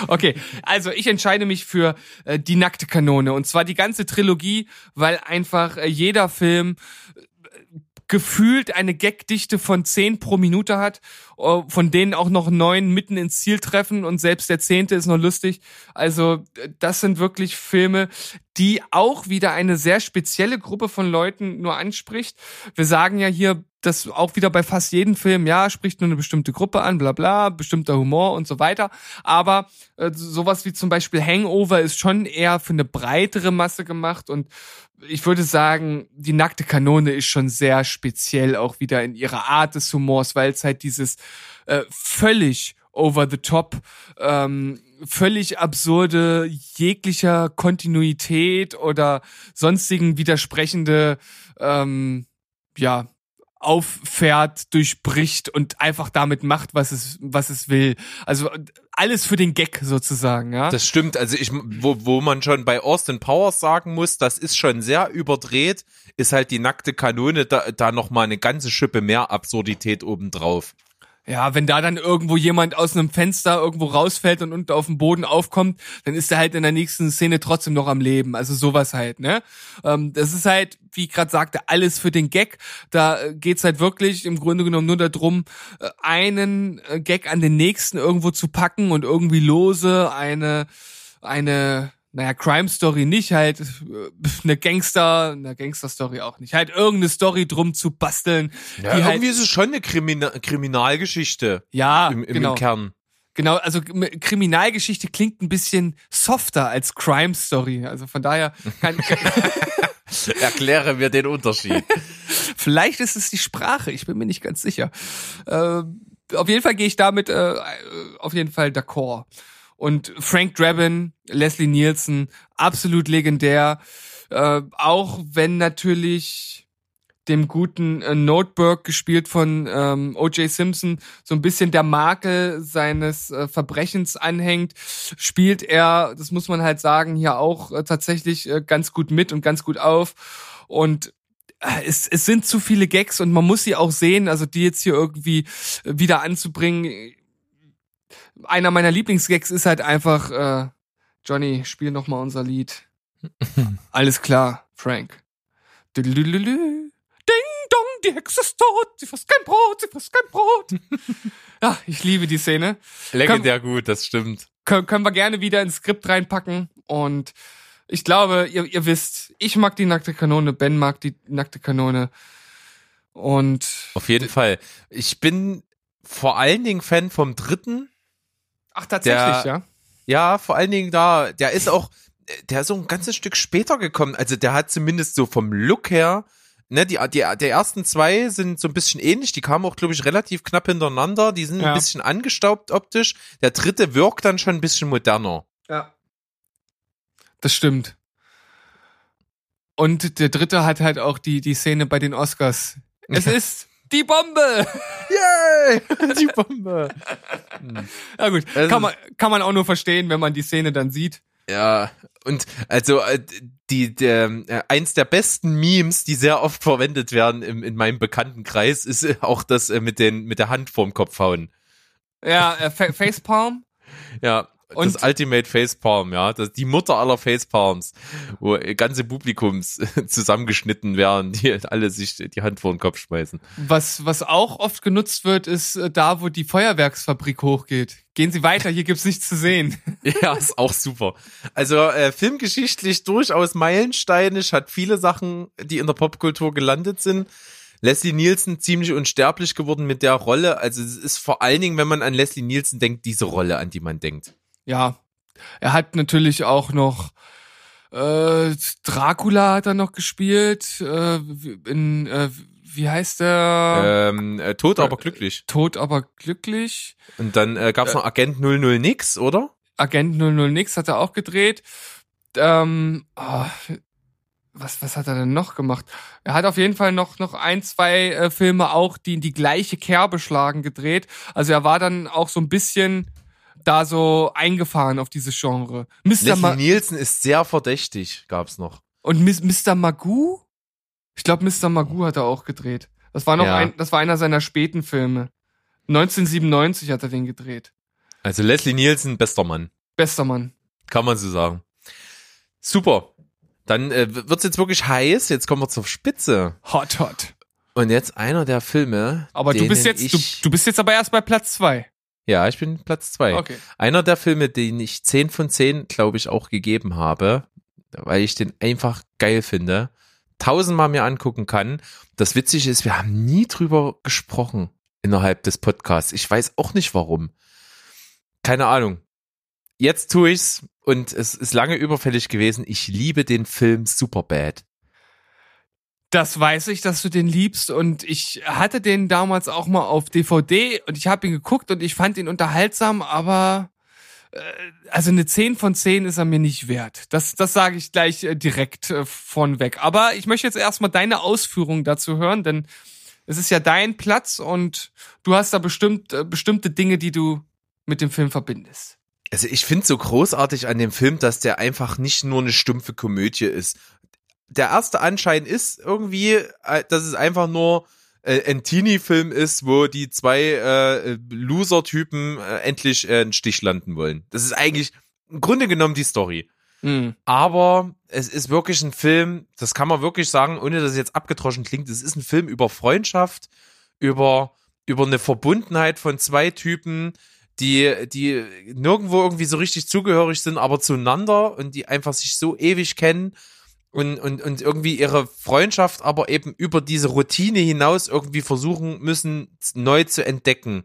Okay, also ich entscheide mich für äh, die nackte Kanone und zwar die ganze Trilogie, weil einfach äh, jeder Film äh, gefühlt eine Gagdichte von 10 pro Minute hat, äh, von denen auch noch neun mitten ins Ziel treffen und selbst der zehnte ist noch lustig. Also das sind wirklich Filme, die auch wieder eine sehr spezielle Gruppe von Leuten nur anspricht. Wir sagen ja hier, das auch wieder bei fast jedem Film, ja, spricht nur eine bestimmte Gruppe an, bla bla, bestimmter Humor und so weiter. Aber äh, sowas wie zum Beispiel Hangover ist schon eher für eine breitere Masse gemacht und ich würde sagen, die nackte Kanone ist schon sehr speziell auch wieder in ihrer Art des Humors, weil es halt dieses äh, völlig over the top, ähm, völlig absurde jeglicher Kontinuität oder sonstigen widersprechende, ähm, ja, auffährt, durchbricht und einfach damit macht, was es, was es will. Also alles für den Gag sozusagen, ja. Das stimmt. Also ich, wo, wo man schon bei Austin Powers sagen muss, das ist schon sehr überdreht, ist halt die nackte Kanone da, da noch mal eine ganze Schippe mehr Absurdität obendrauf. Ja, wenn da dann irgendwo jemand aus einem Fenster irgendwo rausfällt und unten auf dem Boden aufkommt, dann ist er halt in der nächsten Szene trotzdem noch am Leben. Also sowas halt, ne? Ähm, das ist halt, wie ich gerade sagte, alles für den Gag. Da äh, geht's halt wirklich im Grunde genommen nur darum, äh, einen äh, Gag an den nächsten irgendwo zu packen und irgendwie lose eine, eine, naja, Crime Story nicht, halt äh, eine Gangster, eine Gangster Story auch nicht, halt irgendeine Story drum zu basteln, Ja, die halt, irgendwie ist es schon eine Krimina Kriminalgeschichte ja, im, im, genau. im Kern. Genau, also Kriminalgeschichte klingt ein bisschen softer als Crime Story. Also von daher kann, Erkläre mir den Unterschied. vielleicht ist es die Sprache, ich bin mir nicht ganz sicher. Äh, auf jeden Fall gehe ich damit äh, auf jeden Fall d'accord. Und Frank Drabin, Leslie Nielsen, absolut legendär. Äh, auch wenn natürlich dem guten äh, Notebook, gespielt von ähm, O.J. Simpson, so ein bisschen der Makel seines äh, Verbrechens anhängt, spielt er, das muss man halt sagen, hier auch äh, tatsächlich äh, ganz gut mit und ganz gut auf. Und äh, es, es sind zu viele Gags und man muss sie auch sehen, also die jetzt hier irgendwie äh, wieder anzubringen. Einer meiner Lieblingsgags ist halt einfach, äh, Johnny, spiel noch mal unser Lied. Alles klar, Frank. Ding dong, die Hexe ist tot, sie frisst kein Brot, sie frisst kein Brot. ja, ich liebe die Szene. Legendär gut, das stimmt. Kön können wir gerne wieder ins Skript reinpacken und ich glaube, ihr, ihr wisst, ich mag die nackte Kanone, Ben mag die nackte Kanone. Und Auf jeden Fall. Ich bin vor allen Dingen Fan vom dritten. Ach tatsächlich, Der- ja. Ja, vor allen Dingen da, der ist auch, der ist so ein ganzes Stück später gekommen. Also der hat zumindest so vom Look her, ne, die, die, der ersten zwei sind so ein bisschen ähnlich, die kamen auch, glaube ich, relativ knapp hintereinander, die sind Ja. ein bisschen angestaubt optisch. Der dritte wirkt dann schon ein bisschen moderner. Ja. Das stimmt. Und der dritte hat halt auch die, die Szene bei den Oscars. Es ist die Bombe! Yay! Die Bombe. Ja gut, Also- kann man, kann man auch nur verstehen, wenn man die Szene dann sieht. Ja, und also äh, die der äh, eins der besten Memes, die sehr oft verwendet werden im, in meinem Bekanntenkreis, ist äh, auch das mit den mit der Hand vorm Kopf hauen. Ja, äh, Fa Facepalm. Ja, Und- das Ultimate Facepalm, ja, das die Mutter aller Facepalms, wo ganze Publikums zusammengeschnitten werden, die alle sich die Hand vor den Kopf schmeißen. Was, was auch oft genutzt wird, ist äh, da, wo die Feuerwerksfabrik hochgeht. Gehen Sie weiter, hier gibt's nichts zu sehen. Ja, ist auch super. Also äh, filmgeschichtlich durchaus meilensteinig, hat viele Sachen, die in der Popkultur gelandet sind. Leslie Nielsen ziemlich unsterblich geworden mit der Rolle. Also es ist vor allen Dingen, wenn man an Leslie Nielsen denkt, diese Rolle, an die man denkt. Ja, er hat natürlich auch noch äh, Dracula hat er noch gespielt. Äh, in, äh, wie heißt der? Ähm, äh, tot, aber glücklich. Tot, aber glücklich. Und dann äh, gab's noch Agent 00 nix, oder? Agent 00 Nix hat er auch gedreht. Ähm, ah, was, was hat er denn noch gemacht? Er hat auf jeden Fall noch, noch ein, zwei äh, Filme auch, die in die gleiche Kerbe schlagen, gedreht. Also er war dann auch so ein bisschen da so eingefahren auf dieses Genre. Mr. Leslie Nielsen ist sehr verdächtig, gab's noch. und Mr. Magoo? Ich glaube, Mr. Magoo hat er auch gedreht. Das war noch Ja. ein, das war einer seiner späten Filme. 1997 hat er den gedreht. Also Leslie Nielsen, bester Mann. Bester Mann. Kann man so sagen. Super. Dann äh, wird's jetzt wirklich heiß. Jetzt kommen wir zur Spitze. Hot, hot. Und jetzt einer der Filme. Aber du bist jetzt, du, du bist jetzt aber erst bei Platz zwei. Ja, ich bin Platz zwei. Okay. Einer der Filme, den ich 10 von 10, glaube ich, auch gegeben habe, weil ich den einfach geil finde, tausendmal mir angucken kann. Das Witzige ist, wir haben nie drüber gesprochen innerhalb des Podcasts. Ich weiß auch nicht warum. Keine Ahnung. Jetzt tue ich's und es ist lange überfällig gewesen. Ich liebe den Film Superbad. Das weiß ich, dass du den liebst und ich hatte den damals auch mal auf DVD und ich habe ihn geguckt und ich fand ihn unterhaltsam, aber äh, also eine 10 von 10 ist er mir nicht wert. Das, das sage ich gleich äh, direkt äh, vornweg. Aber ich möchte jetzt erstmal deine Ausführungen dazu hören, denn es ist ja dein Platz und du hast da bestimmt äh, bestimmte Dinge, die du mit dem Film verbindest. Also ich finde so großartig an dem Film, dass der einfach nicht nur eine stumpfe Komödie ist. Der erste Anschein ist irgendwie, äh, dass es einfach nur äh, ein Teenie-Film ist, wo die zwei äh, Loser-Typen äh, endlich äh, einen Stich landen wollen. Das ist eigentlich im Grunde genommen die Story. Mhm. Aber es ist wirklich ein Film, das kann man wirklich sagen, ohne dass es jetzt abgedroschen klingt, es ist ein Film über Freundschaft, über, über eine Verbundenheit von zwei Typen, die, die nirgendwo irgendwie so richtig zugehörig sind, aber zueinander und die einfach sich so ewig kennen und, und, und irgendwie ihre Freundschaft aber eben über diese Routine hinaus irgendwie versuchen müssen, neu zu entdecken.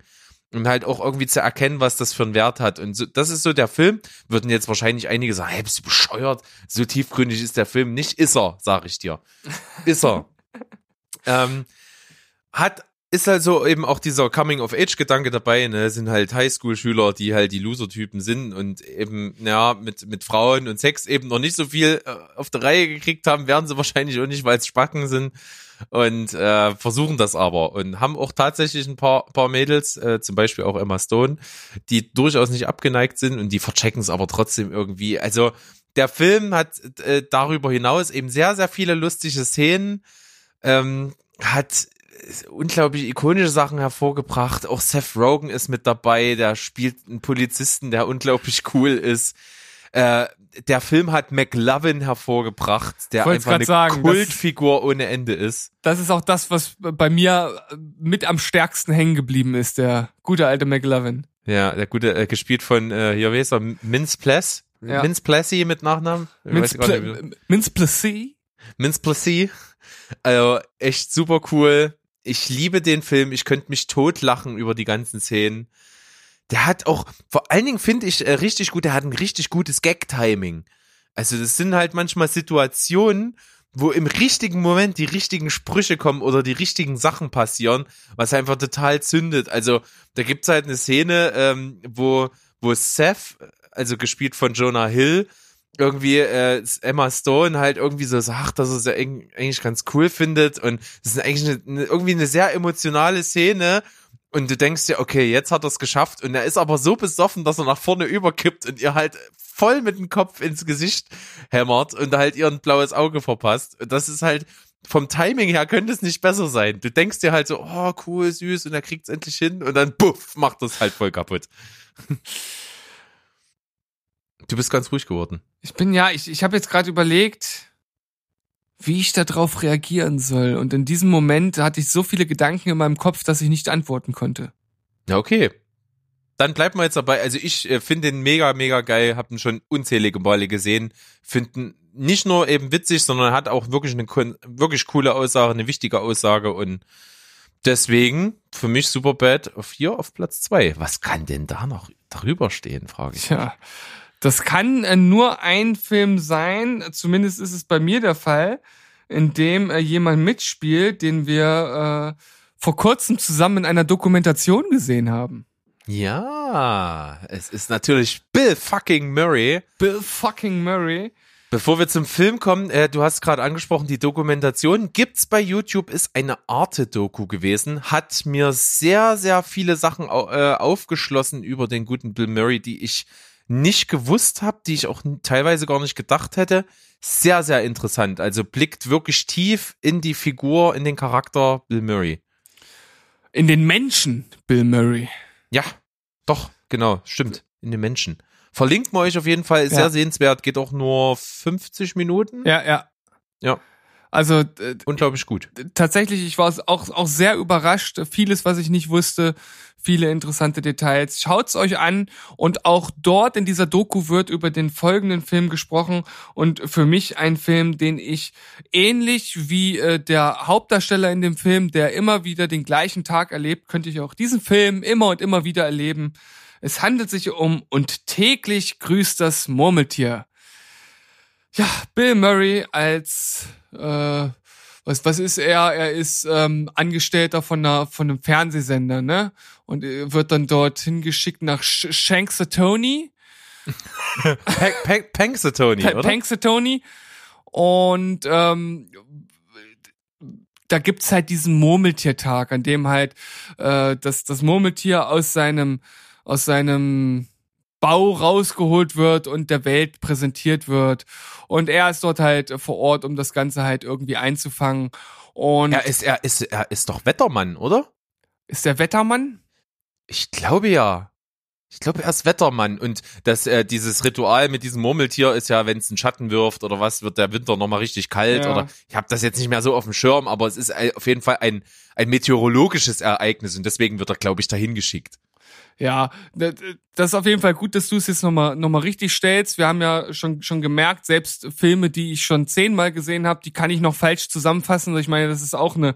Und halt auch irgendwie zu erkennen, was das für einen Wert hat. Und so, das ist so der Film. Würden jetzt wahrscheinlich einige sagen, hey, bist du bescheuert? So tiefgründig ist der Film nicht. Ist er, sag ich dir. Ist er. ähm, hat, ist halt so eben auch dieser Coming-of-Age-Gedanke dabei, ne, sind halt Highschool-Schüler, die halt die Loser-Typen sind und eben, ja, mit, mit Frauen und Sex eben noch nicht so viel äh, auf der Reihe gekriegt haben, werden sie wahrscheinlich auch nicht, weil es Spacken sind und äh, versuchen das aber und haben auch tatsächlich ein paar, paar Mädels, äh, zum Beispiel auch Emma Stone, die durchaus nicht abgeneigt sind und die verchecken es aber trotzdem irgendwie. Also der Film hat äh, darüber hinaus eben sehr, sehr viele lustige Szenen, ähm, hat unglaublich ikonische Sachen hervorgebracht. Auch Seth Rogen ist mit dabei, der spielt einen Polizisten, der unglaublich cool ist. Äh, der Film hat McLovin hervorgebracht, der einfach eine sagen, das- Kultfigur ohne Ende ist. Das ist auch das, was bei mir mit am stärksten hängen geblieben ist, der gute alte McLovin. Ja, der gute, äh, gespielt von, äh, hier, wie heißt er, Mince Pless? Ja. Mince Plessy mit Nachnamen? Weiß Mince, Mince Plessis? Mince Plessy. Also echt super cool. Ich liebe den Film. Ich könnte mich totlachen über die ganzen Szenen. Der hat auch, vor allen Dingen finde ich äh, richtig gut, der hat ein richtig gutes Gag-Timing. Also das sind halt manchmal Situationen, wo im richtigen Moment die richtigen Sprüche kommen oder die richtigen Sachen passieren, was einfach total zündet. Also da gibt's halt eine Szene, ähm, wo, wo Seth, also gespielt von Jonah Hill, irgendwie äh, Emma Stone halt irgendwie so sagt, dass er es ja eigentlich ganz cool findet und das ist eigentlich eine, eine, irgendwie eine sehr emotionale Szene und du denkst dir, okay, jetzt hat er es geschafft und er ist aber so besoffen, dass er nach vorne überkippt und ihr halt voll mit dem Kopf ins Gesicht hämmert und halt ihr ein blaues Auge verpasst. Und das ist halt vom Timing her könnte es nicht besser sein. Du denkst dir halt so, oh cool, süß und er kriegt es endlich hin und dann puff, macht das halt voll kaputt. Du bist ganz ruhig geworden. Ich bin ja, ich, ich habe jetzt gerade überlegt, wie ich darauf reagieren soll. Und in diesem Moment hatte ich so viele Gedanken in meinem Kopf, dass ich nicht antworten konnte. Ja, okay. Dann bleibt mal jetzt dabei. Also ich äh, finde den mega, mega geil, habe ihn schon unzählige Male gesehen. Finden nicht nur eben witzig, sondern hat auch wirklich eine wirklich coole Aussage, eine wichtige Aussage und deswegen für mich Superbad auf hier auf Platz zwei. Was kann denn da noch drüber stehen, frage ich. Ja, das kann äh, nur ein Film sein, zumindest ist es bei mir der Fall, in dem äh, jemand mitspielt, den wir äh, vor kurzem zusammen in einer Dokumentation gesehen haben. Ja, es ist natürlich Bill fucking Murray. Bill fucking Murray. Bevor wir zum Film kommen, äh, du hast gerade angesprochen, die Dokumentation gibt's bei YouTube, ist eine Arte-Doku gewesen, hat mir sehr, sehr viele Sachen äh, aufgeschlossen über den guten Bill Murray, die ich nicht gewusst habe, die ich auch teilweise gar nicht gedacht hätte. Sehr, sehr interessant. Also blickt wirklich tief in die Figur, in den Charakter Bill Murray. In den Menschen Bill Murray. Ja, doch, genau, stimmt. In den Menschen. Verlinkt man euch auf jeden Fall, sehr ja. sehenswert, geht auch nur 50 Minuten. Ja, ja. Ja. Also äh, unglaublich gut. Tatsächlich, ich war auch auch sehr überrascht. Vieles, was ich nicht wusste, viele interessante Details. Schaut's euch an und auch dort in dieser Doku wird über den folgenden Film gesprochen und für mich ein Film, den ich ähnlich wie äh, der Hauptdarsteller in dem Film, der immer wieder den gleichen Tag erlebt, könnte ich auch diesen Film immer und immer wieder erleben. Es handelt sich um und täglich grüßt das Murmeltier. Ja, Bill Murray als äh, was, was ist er? Er ist ähm, Angestellter von, einer, von einem Fernsehsender, ne? Und wird dann dort hingeschickt nach Sh Shanksatoni. Panksatoni, oder? Panksatoni. Und ähm, da gibt's halt diesen Murmeltiertag, an dem halt äh, das, das Murmeltier aus seinem, aus seinem Bau rausgeholt wird und der Welt präsentiert wird. Und er ist dort halt vor Ort, um das Ganze halt irgendwie einzufangen. Und er ist, er ist, er ist doch Wettermann, oder? Ist der Wettermann? Ich glaube ja. Ich glaube, er ist Wettermann und das, äh, dieses Ritual mit diesem Murmeltier ist ja, wenn es einen Schatten wirft oder was, wird der Winter nochmal richtig kalt ja. oder ich habe das jetzt nicht mehr so auf dem Schirm, aber es ist auf jeden Fall ein, ein meteorologisches Ereignis und deswegen wird er, glaube ich, dahin geschickt. Ja, das ist auf jeden Fall gut, dass du es jetzt nochmal noch mal richtig stellst. Wir haben ja schon, schon gemerkt, selbst Filme, die ich schon zehnmal gesehen habe, die kann ich noch falsch zusammenfassen. Ich meine, das ist auch eine,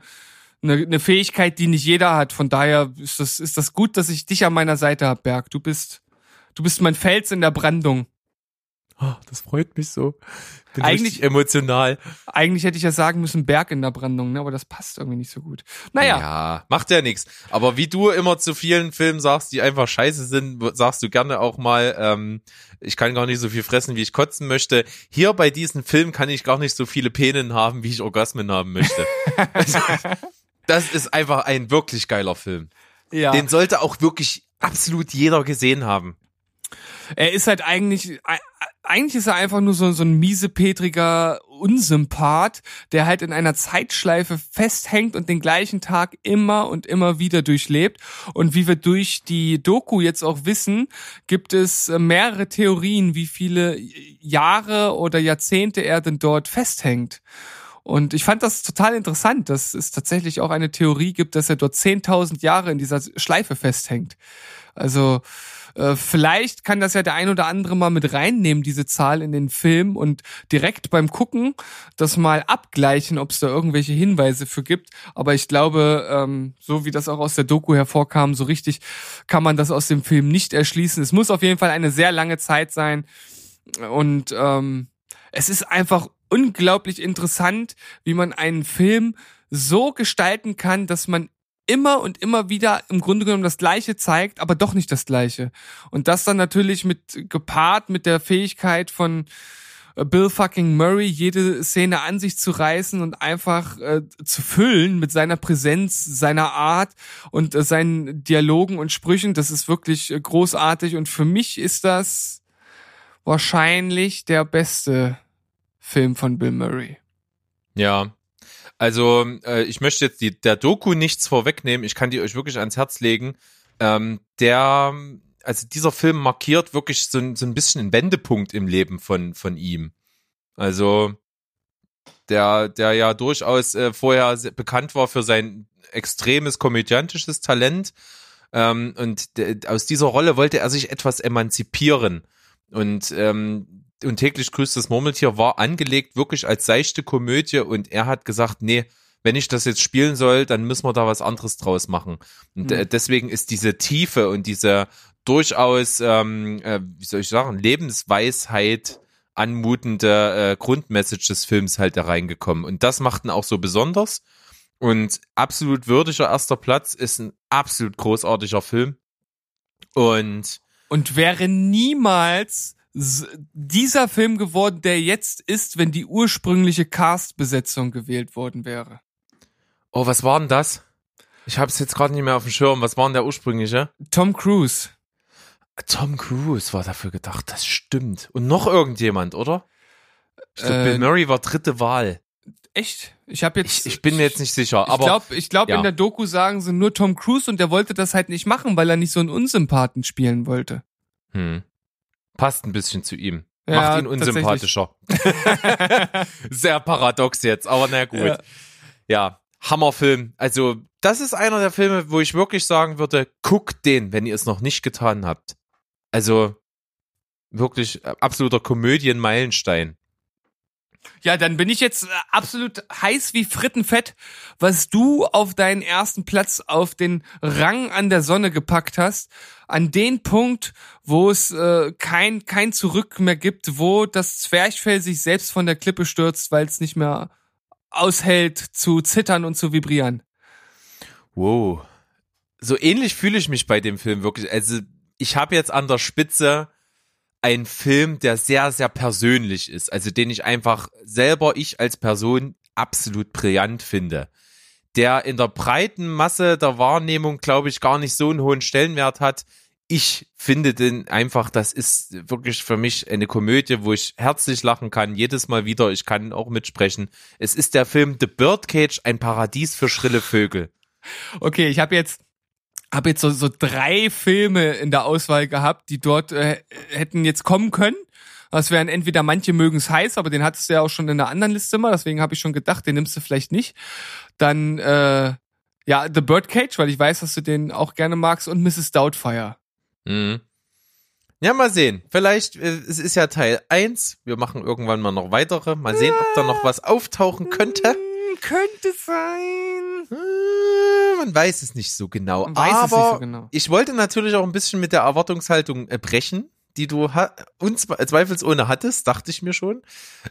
eine, eine Fähigkeit, die nicht jeder hat. Von daher ist das, ist das gut, dass ich dich an meiner Seite habe, Berg. Du bist, du bist mein Fels in der Brandung. Oh, das freut mich so. Bin eigentlich emotional. Eigentlich hätte ich ja sagen müssen Berg in der Brandung, ne? aber das passt irgendwie nicht so gut. Naja. Ja, macht ja nichts. Aber wie du immer zu vielen Filmen sagst, die einfach scheiße sind, sagst du gerne auch mal, ähm, ich kann gar nicht so viel fressen, wie ich kotzen möchte. Hier bei diesem Film kann ich gar nicht so viele Penen haben, wie ich Orgasmen haben möchte. das ist einfach ein wirklich geiler Film. Ja. Den sollte auch wirklich absolut jeder gesehen haben. Er ist halt eigentlich eigentlich ist er einfach nur so, so ein miesepetriger Unsympath, der halt in einer Zeitschleife festhängt und den gleichen Tag immer und immer wieder durchlebt. Und wie wir durch die Doku jetzt auch wissen, gibt es mehrere Theorien, wie viele Jahre oder Jahrzehnte er denn dort festhängt. Und ich fand das total interessant, dass es tatsächlich auch eine Theorie gibt, dass er dort 10.000 Jahre in dieser Schleife festhängt. Also Äh, vielleicht kann das ja der ein oder andere mal mit reinnehmen, diese Zahl in den Film und direkt beim Gucken das mal abgleichen, ob es da irgendwelche Hinweise für gibt. Aber ich glaube, ähm, so wie das auch aus der Doku hervorkam, so richtig kann man das aus dem Film nicht erschließen. Es muss auf jeden Fall eine sehr lange Zeit sein. Und ähm, es ist einfach unglaublich interessant, wie man einen Film so gestalten kann, dass man immer und immer wieder im Grunde genommen das Gleiche zeigt, aber doch nicht das Gleiche. Und das dann natürlich mit gepaart mit der Fähigkeit von äh, Bill fucking Murray, jede Szene an sich zu reißen und einfach äh, zu füllen mit seiner Präsenz, seiner Art und äh, seinen Dialogen und Sprüchen. Das ist wirklich äh, großartig und für mich ist das wahrscheinlich der beste Film von Bill Murray. Ja, also äh, ich möchte jetzt die, der Doku nichts vorwegnehmen. Ich kann die euch wirklich ans Herz legen. Ähm, der, also dieser Film markiert wirklich so, so ein bisschen einen Wendepunkt im Leben von, von ihm. Also der, der ja durchaus äh, vorher bekannt war für sein extremes komödiantisches Talent. Ähm, und aus dieser Rolle wollte er sich etwas emanzipieren. Und ähm, und täglich grüßt das Murmeltier war angelegt wirklich als seichte Komödie und er hat gesagt, nee, wenn ich das jetzt spielen soll, dann müssen wir da was anderes draus machen. Und mhm. deswegen ist diese Tiefe und diese durchaus, ähm, äh, wie soll ich sagen, Lebensweisheit anmutende äh, Grundmessage des Films halt da reingekommen. Und das macht ihn auch so besonders. Und absolut würdiger erster Platz ist ein absolut großartiger Film. Und und wäre niemals dieser Film geworden, der jetzt ist, wenn die ursprüngliche Cast-Besetzung gewählt worden wäre. Oh, was war denn das? Ich habe es jetzt gerade nicht mehr auf dem Schirm. Was war denn der ursprüngliche? Tom Cruise. Tom Cruise war dafür gedacht, das stimmt. Und noch irgendjemand, oder? Ich glaub, äh, Bill Murray war dritte Wahl. Echt? Ich habe jetzt. Ich, ich, bin mir jetzt nicht sicher. Aber ich glaube, ich glaub, ja. in der Doku sagen sie nur Tom Cruise und der wollte das halt nicht machen, weil er nicht so einen Unsympathen spielen wollte. Hm. Passt ein bisschen zu ihm. Ja, Macht ihn unsympathischer. Sehr paradox jetzt, aber na gut. Ja. ja, Hammerfilm. Also, das ist einer der Filme, wo ich wirklich sagen würde, guckt den, wenn ihr es noch nicht getan habt. Also, wirklich äh, absoluter Komödienmeilenstein. Ja, dann bin ich jetzt äh, absolut heiß wie Frittenfett, was du auf deinen ersten Platz auf den Rang an der Sonne gepackt hast. An den Punkt, wo es äh, kein, kein Zurück mehr gibt, wo das Zwerchfell sich selbst von der Klippe stürzt, weil es nicht mehr aushält zu zittern und zu vibrieren. Wow. So ähnlich fühle ich mich bei dem Film wirklich. Also ich habe jetzt an der Spitze ein Film, der sehr, sehr persönlich ist, also den ich einfach selber, ich als Person absolut brillant finde. Der in der breiten Masse der Wahrnehmung, glaube ich, gar nicht so einen hohen Stellenwert hat. Ich finde den einfach, das ist wirklich für mich eine Komödie, wo ich herzlich lachen kann, jedes Mal wieder. Ich kann auch mitsprechen. Es ist der Film The Birdcage, ein Paradies für schrille Vögel. Okay, ich habe jetzt habe jetzt so, so drei Filme in der Auswahl gehabt, die dort äh, hätten jetzt kommen können. Das wären entweder manche mögen es heiß, aber den hattest du ja auch schon in einer anderen Liste mal, deswegen habe ich schon gedacht, den nimmst du vielleicht nicht. Dann äh, ja, The Birdcage, weil ich weiß, dass du den auch gerne magst und Mrs. Doubtfire. Mhm. Ja, mal sehen. Vielleicht, äh, es ist ja Teil eins. Wir machen irgendwann mal noch weitere. Mal sehen, ob da noch was auftauchen könnte. Hm, könnte sein. Hm, man weiß es nicht so genau. Aber so genau. ich wollte natürlich auch ein bisschen mit der Erwartungshaltung äh, brechen, die du uns zweifelsohne hattest, dachte ich mir schon.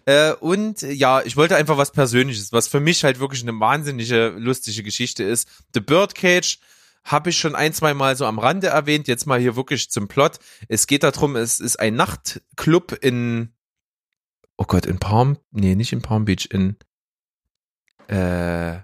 Äh, und ja, ich wollte einfach was Persönliches, was für mich halt wirklich eine wahnsinnige, lustige Geschichte ist. The Birdcage habe ich schon ein, zwei Mal so am Rande erwähnt, jetzt mal hier wirklich zum Plot. Es geht darum, es ist ein Nachtclub in, oh Gott, in Palm, nee, nicht in Palm Beach, in, äh,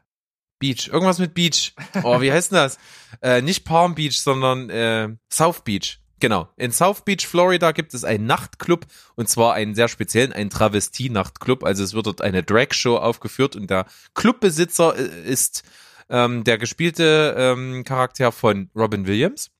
Beach, irgendwas mit Beach. Oh, wie heißt denn das? äh, nicht Palm Beach, sondern äh, South Beach. Genau. In South Beach, Florida gibt es einen Nachtclub und zwar einen sehr speziellen, einen Travestie-Nachtclub. Also es wird dort eine Drag-Show aufgeführt und der Clubbesitzer äh, ist ähm, der gespielte ähm, Charakter von Robin Williams.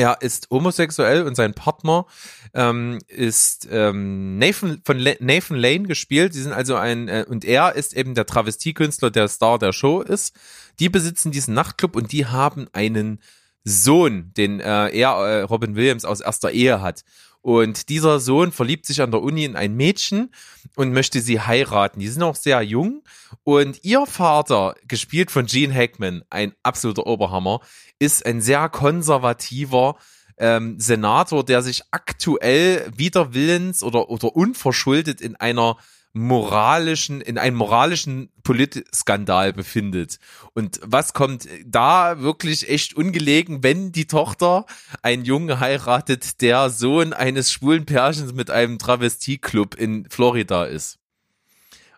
Er ist homosexuell und sein Partner ähm, ist ähm, Nathan von Le Nathan Lane gespielt. Sie sind also ein äh, und er ist eben der Travestiekünstler, der Star der Show ist. Die besitzen diesen Nachtclub und die haben einen Sohn, den äh, er, äh, Robin Williams, aus erster Ehe hat. Und dieser Sohn verliebt sich an der Uni in ein Mädchen und möchte sie heiraten. Die sind auch sehr jung. Und ihr Vater, gespielt von Gene Hackman, ein absoluter Oberhammer, ist ein sehr konservativer ähm, Senator, der sich aktuell wider Willens oder, oder unverschuldet in einer moralischen, in einem moralischen Politskandal befindet. Und was kommt da wirklich echt ungelegen, wenn die Tochter einen Jungen heiratet, der Sohn eines schwulen Pärchens mit einem Travestieclub in Florida ist?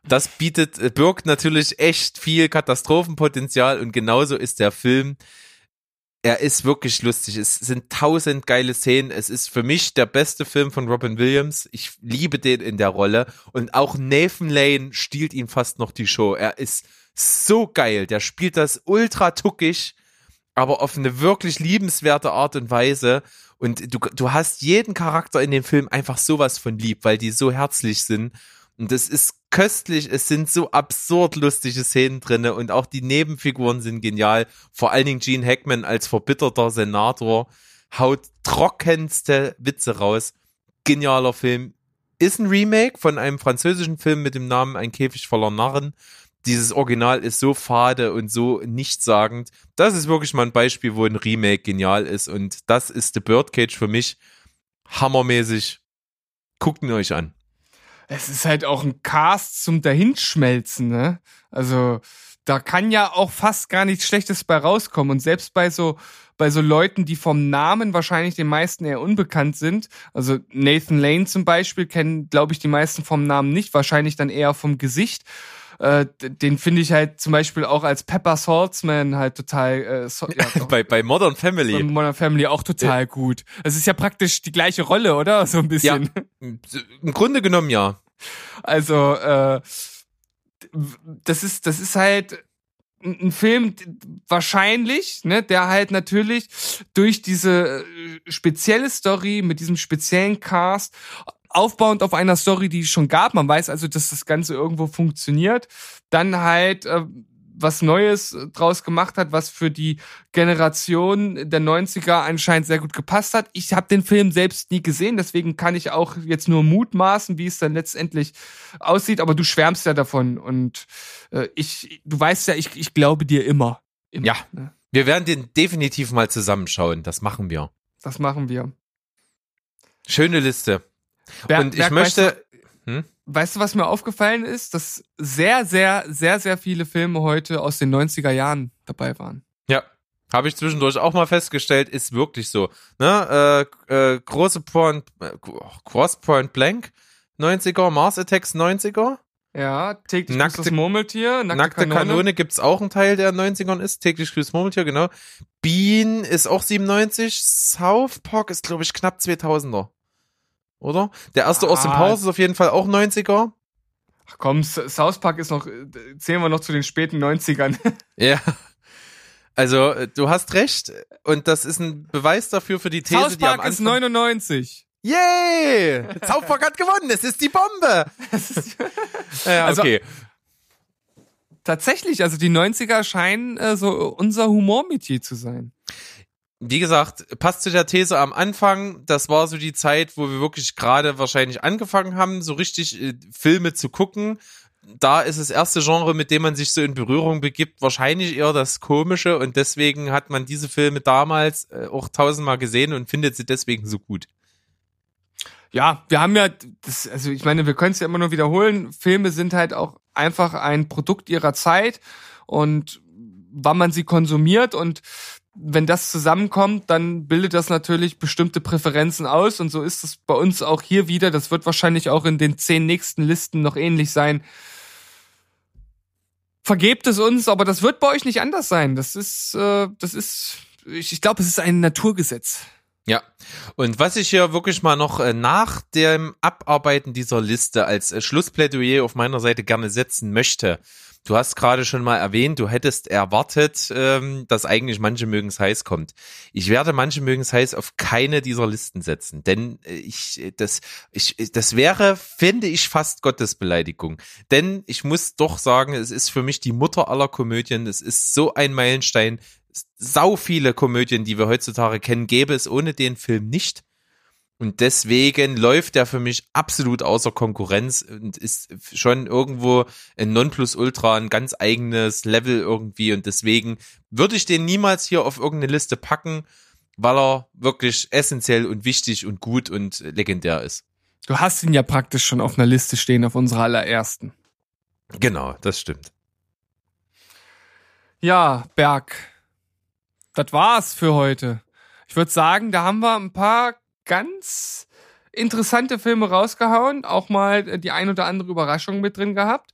Das bietet, äh, birgt natürlich echt viel Katastrophenpotenzial und genauso ist der Film er ist wirklich lustig. Es sind tausend geile Szenen. Es ist für mich der beste Film von Robin Williams. Ich liebe den in der Rolle. Und auch Nathan Lane stiehlt ihm fast noch die Show. Er ist so geil. Der spielt das ultra tuckig, aber auf eine wirklich liebenswerte Art und Weise. Und du, du hast jeden Charakter in dem Film einfach sowas von lieb, weil die so herzlich sind. Und das ist köstlich. Es sind so absurd lustige Szenen drinne und auch die Nebenfiguren sind genial. Vor allen Dingen Gene Hackman als verbitterter Senator haut trockenste Witze raus. Genialer Film. Ist ein Remake von einem französischen Film mit dem Namen Ein Käfig voller Narren. Dieses Original ist so fade und so nichtssagend. Das ist wirklich mal ein Beispiel, wo ein Remake genial ist und das ist The Birdcage für mich hammermäßig. Guckt ihn euch an es ist halt auch ein Cast zum Dahinschmelzen, ne? Also, da kann ja auch fast gar nichts Schlechtes bei rauskommen. Und selbst bei so, bei so Leuten, die vom Namen wahrscheinlich den meisten eher unbekannt sind, also Nathan Lane zum Beispiel, kennen, glaube ich, die meisten vom Namen nicht, wahrscheinlich dann eher vom Gesicht. Äh, den finde ich halt zum Beispiel auch als Pepper Saltzman halt total äh, so, ja, bei, bei Modern Family. Bei Modern Family auch total ja. gut. Es ist ja praktisch die gleiche Rolle, oder? So ein bisschen. Ja, im Grunde genommen ja. Also, äh, das ist, das ist halt ein Film wahrscheinlich, ne, der halt natürlich durch diese äh, spezielle Story mit diesem speziellen Cast aufbauend auf einer Story, die es schon gab, man weiß also, dass das Ganze irgendwo funktioniert, dann halt äh, was Neues draus gemacht hat, was für die Generation der 90er anscheinend sehr gut gepasst hat. Ich habe den Film selbst nie gesehen, deswegen kann ich auch jetzt nur mutmaßen, wie es dann letztendlich aussieht, aber du schwärmst ja davon und äh, ich, du weißt ja, ich, ich glaube dir immer. immer ja, ne? wir werden den definitiv mal zusammenschauen, das machen wir. Das machen wir. Schöne Liste. Ber und ich Berg, möchte... Weißt du, was mir aufgefallen ist? Dass sehr, sehr, sehr, sehr viele Filme heute aus den 90er Jahren dabei waren. Ja. Habe ich zwischendurch auch mal festgestellt, ist wirklich so. Ne? Äh, äh, große Point, äh, Cross Point Blank, 90er, Mars Attacks 90er. Ja, täglich nackte, das Murmeltier, nackte, nackte Kanone. Kanone gibt's auch einen Teil, der in 90ern ist. Täglich grüßt Murmeltier, genau. Bean ist auch 97. South Park ist, glaube ich, knapp 2000er oder? Der erste ah, Austin Powers ist auf jeden Fall auch 90er. Ach komm, South Park ist noch, zählen wir noch zu den späten 90ern. ja. Also, äh, du hast recht. Und das ist ein Beweis dafür für die These, South Park die am ist 99. Yay! South Park hat gewonnen. Es ist die Bombe. ja, also, okay. Tatsächlich, also die 90er scheinen äh, so unser Humormetier zu sein wie gesagt, passt zu der These am Anfang, das war so die Zeit, wo wir wirklich gerade wahrscheinlich angefangen haben, so richtig äh, Filme zu gucken. Da ist das erste Genre, mit dem man sich so in Berührung begibt, wahrscheinlich eher das Komische und deswegen hat man diese Filme damals äh, auch tausendmal gesehen und findet sie deswegen so gut. Ja, wir haben ja, das, also ich meine, wir können es ja immer nur wiederholen. Filme sind halt auch einfach ein Produkt ihrer Zeit und wann man sie konsumiert und wenn das zusammenkommt, dann bildet das natürlich bestimmte Präferenzen aus und so ist es bei uns auch hier wieder. Das wird wahrscheinlich auch in den zehn nächsten Listen noch ähnlich sein. Vergebt es uns, aber das wird bei euch nicht anders sein. Das ist, äh, das ist, ich, ich glaube, es ist ein Naturgesetz. Ja, und was ich hier wirklich mal noch äh, nach dem Abarbeiten dieser Liste als äh, Schlussplädoyer auf meiner Seite gerne setzen möchte, Du hast gerade schon mal erwähnt, du hättest erwartet, ähm, dass eigentlich manche mögen es heiß kommt. Ich werde manche mögen es heiß auf keine dieser Listen setzen, denn äh, ich das ich das wäre, finde ich, fast Gottesbeleidigung. Denn ich muss doch sagen, es ist für mich die Mutter aller Komödien. Es ist so ein Meilenstein, sau viele Komödien, die wir heutzutage kennen, gäbe es ohne den Film nicht. Und deswegen läuft der für mich absolut außer Konkurrenz und ist schon irgendwo ein Nonplusultra, ein ganz eigenes Level irgendwie. Und deswegen würde ich den niemals hier auf irgendeine Liste packen, weil er wirklich essentiell und wichtig und gut und legendär ist. Du hast ihn ja praktisch schon auf einer Liste stehen, auf unserer allerersten. Genau, das stimmt. Ja, Berg. Das war's für heute. Ich würde sagen, da haben wir ein paar ganz interessante Filme rausgehauen, auch mal die ein oder andere Überraschung mit drin gehabt.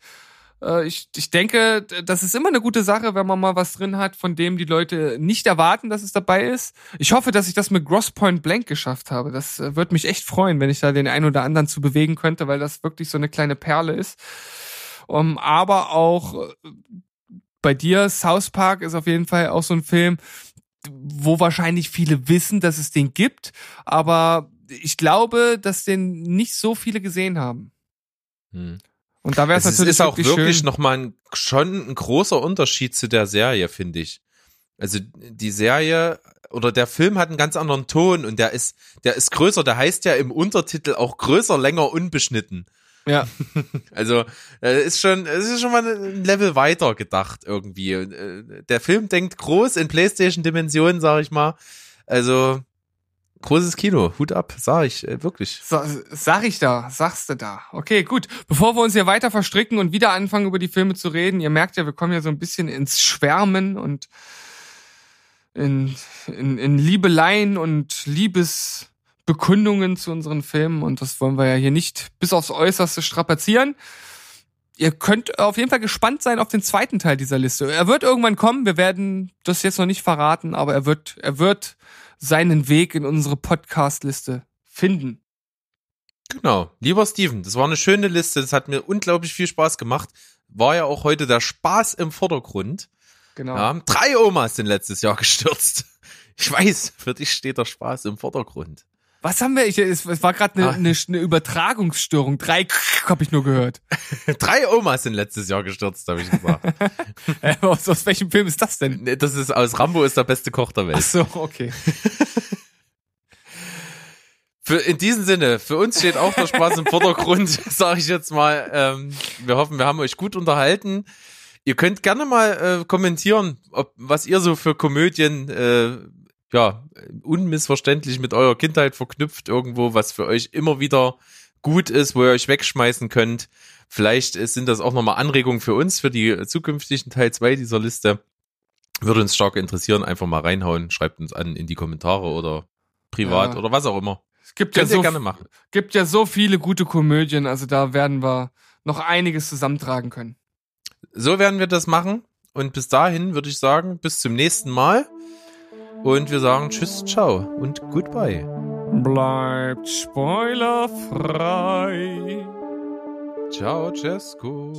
Äh, ich, ich denke, das ist immer eine gute Sache, wenn man mal was drin hat, von dem die Leute nicht erwarten, dass es dabei ist. Ich hoffe, dass ich das mit Gross Point Blank geschafft habe. Das äh, würde mich echt freuen, wenn ich da den einen oder anderen zu bewegen könnte, weil das wirklich so eine kleine Perle ist. Um, aber auch äh, bei dir, South Park ist auf jeden Fall auch so ein Film, wo wahrscheinlich viele wissen, dass es den gibt, aber ich glaube, dass den nicht so viele gesehen haben. Hm. Und da wäre es natürlich ist auch wirklich nochmal ein, schon ein großer Unterschied zu der Serie, finde ich. Also die Serie oder der Film hat einen ganz anderen Ton und der ist, der ist größer, der heißt ja im Untertitel auch größer, länger, unbeschnitten. Ja. Also äh, ist schon, es ist schon mal ein Level weiter gedacht irgendwie. Äh, der Film denkt groß in PlayStation-Dimensionen, sag ich mal. Also großes Kino, Hut ab, sag ich, äh, wirklich. So, sag ich da, sagst du da. Okay, gut. Bevor wir uns hier weiter verstricken und wieder anfangen, über die Filme zu reden, ihr merkt ja, wir kommen ja so ein bisschen ins Schwärmen und in, in, in Liebeleien und Liebes Bekundungen zu unseren Filmen und das wollen wir ja hier nicht bis aufs Äußerste strapazieren. Ihr könnt auf jeden Fall gespannt sein auf den zweiten Teil dieser Liste. Er wird irgendwann kommen. Wir werden das jetzt noch nicht verraten, aber er wird, er wird seinen Weg in unsere Podcast-Liste finden. Genau. Lieber Steven, das war eine schöne Liste. Das hat mir unglaublich viel Spaß gemacht. War ja auch heute der Spaß im Vordergrund. Genau. Ja, drei Omas sind letztes Jahr gestürzt. Ich weiß, für dich steht der Spaß im Vordergrund. Was haben wir? Ich, es, war gerade eine, eine, eine Übertragungsstörung. Drei habe ich nur gehört. Drei Omas sind letztes Jahr gestürzt, habe ich gesagt. äh, aus, aus, welchem Film ist das denn? Das ist aus Rambo ist der beste Koch der Welt. Ach so, okay. Für, in diesem Sinne, für uns steht auch der Spaß im Vordergrund, sage ich jetzt mal. Ähm, wir hoffen, wir haben euch gut unterhalten. Ihr könnt gerne mal äh, kommentieren, ob, was ihr so für Komödien äh, ja, unmissverständlich mit eurer Kindheit verknüpft irgendwo, was für euch immer wieder gut ist, wo ihr euch wegschmeißen könnt. Vielleicht sind das auch nochmal Anregungen für uns, für die zukünftigen Teil 2 dieser Liste. Würde uns stark interessieren, einfach mal reinhauen, schreibt uns an in die Kommentare oder privat ja. oder was auch immer. Es gibt Könnt ja so, gerne machen. gibt ja so viele gute Komödien, also da werden wir noch einiges zusammentragen können. So werden wir das machen. Und bis dahin würde ich sagen, bis zum nächsten Mal. Und wir sagen Tschüss, ciao und goodbye. Bleibt spoilerfrei. Ciao, Cesco.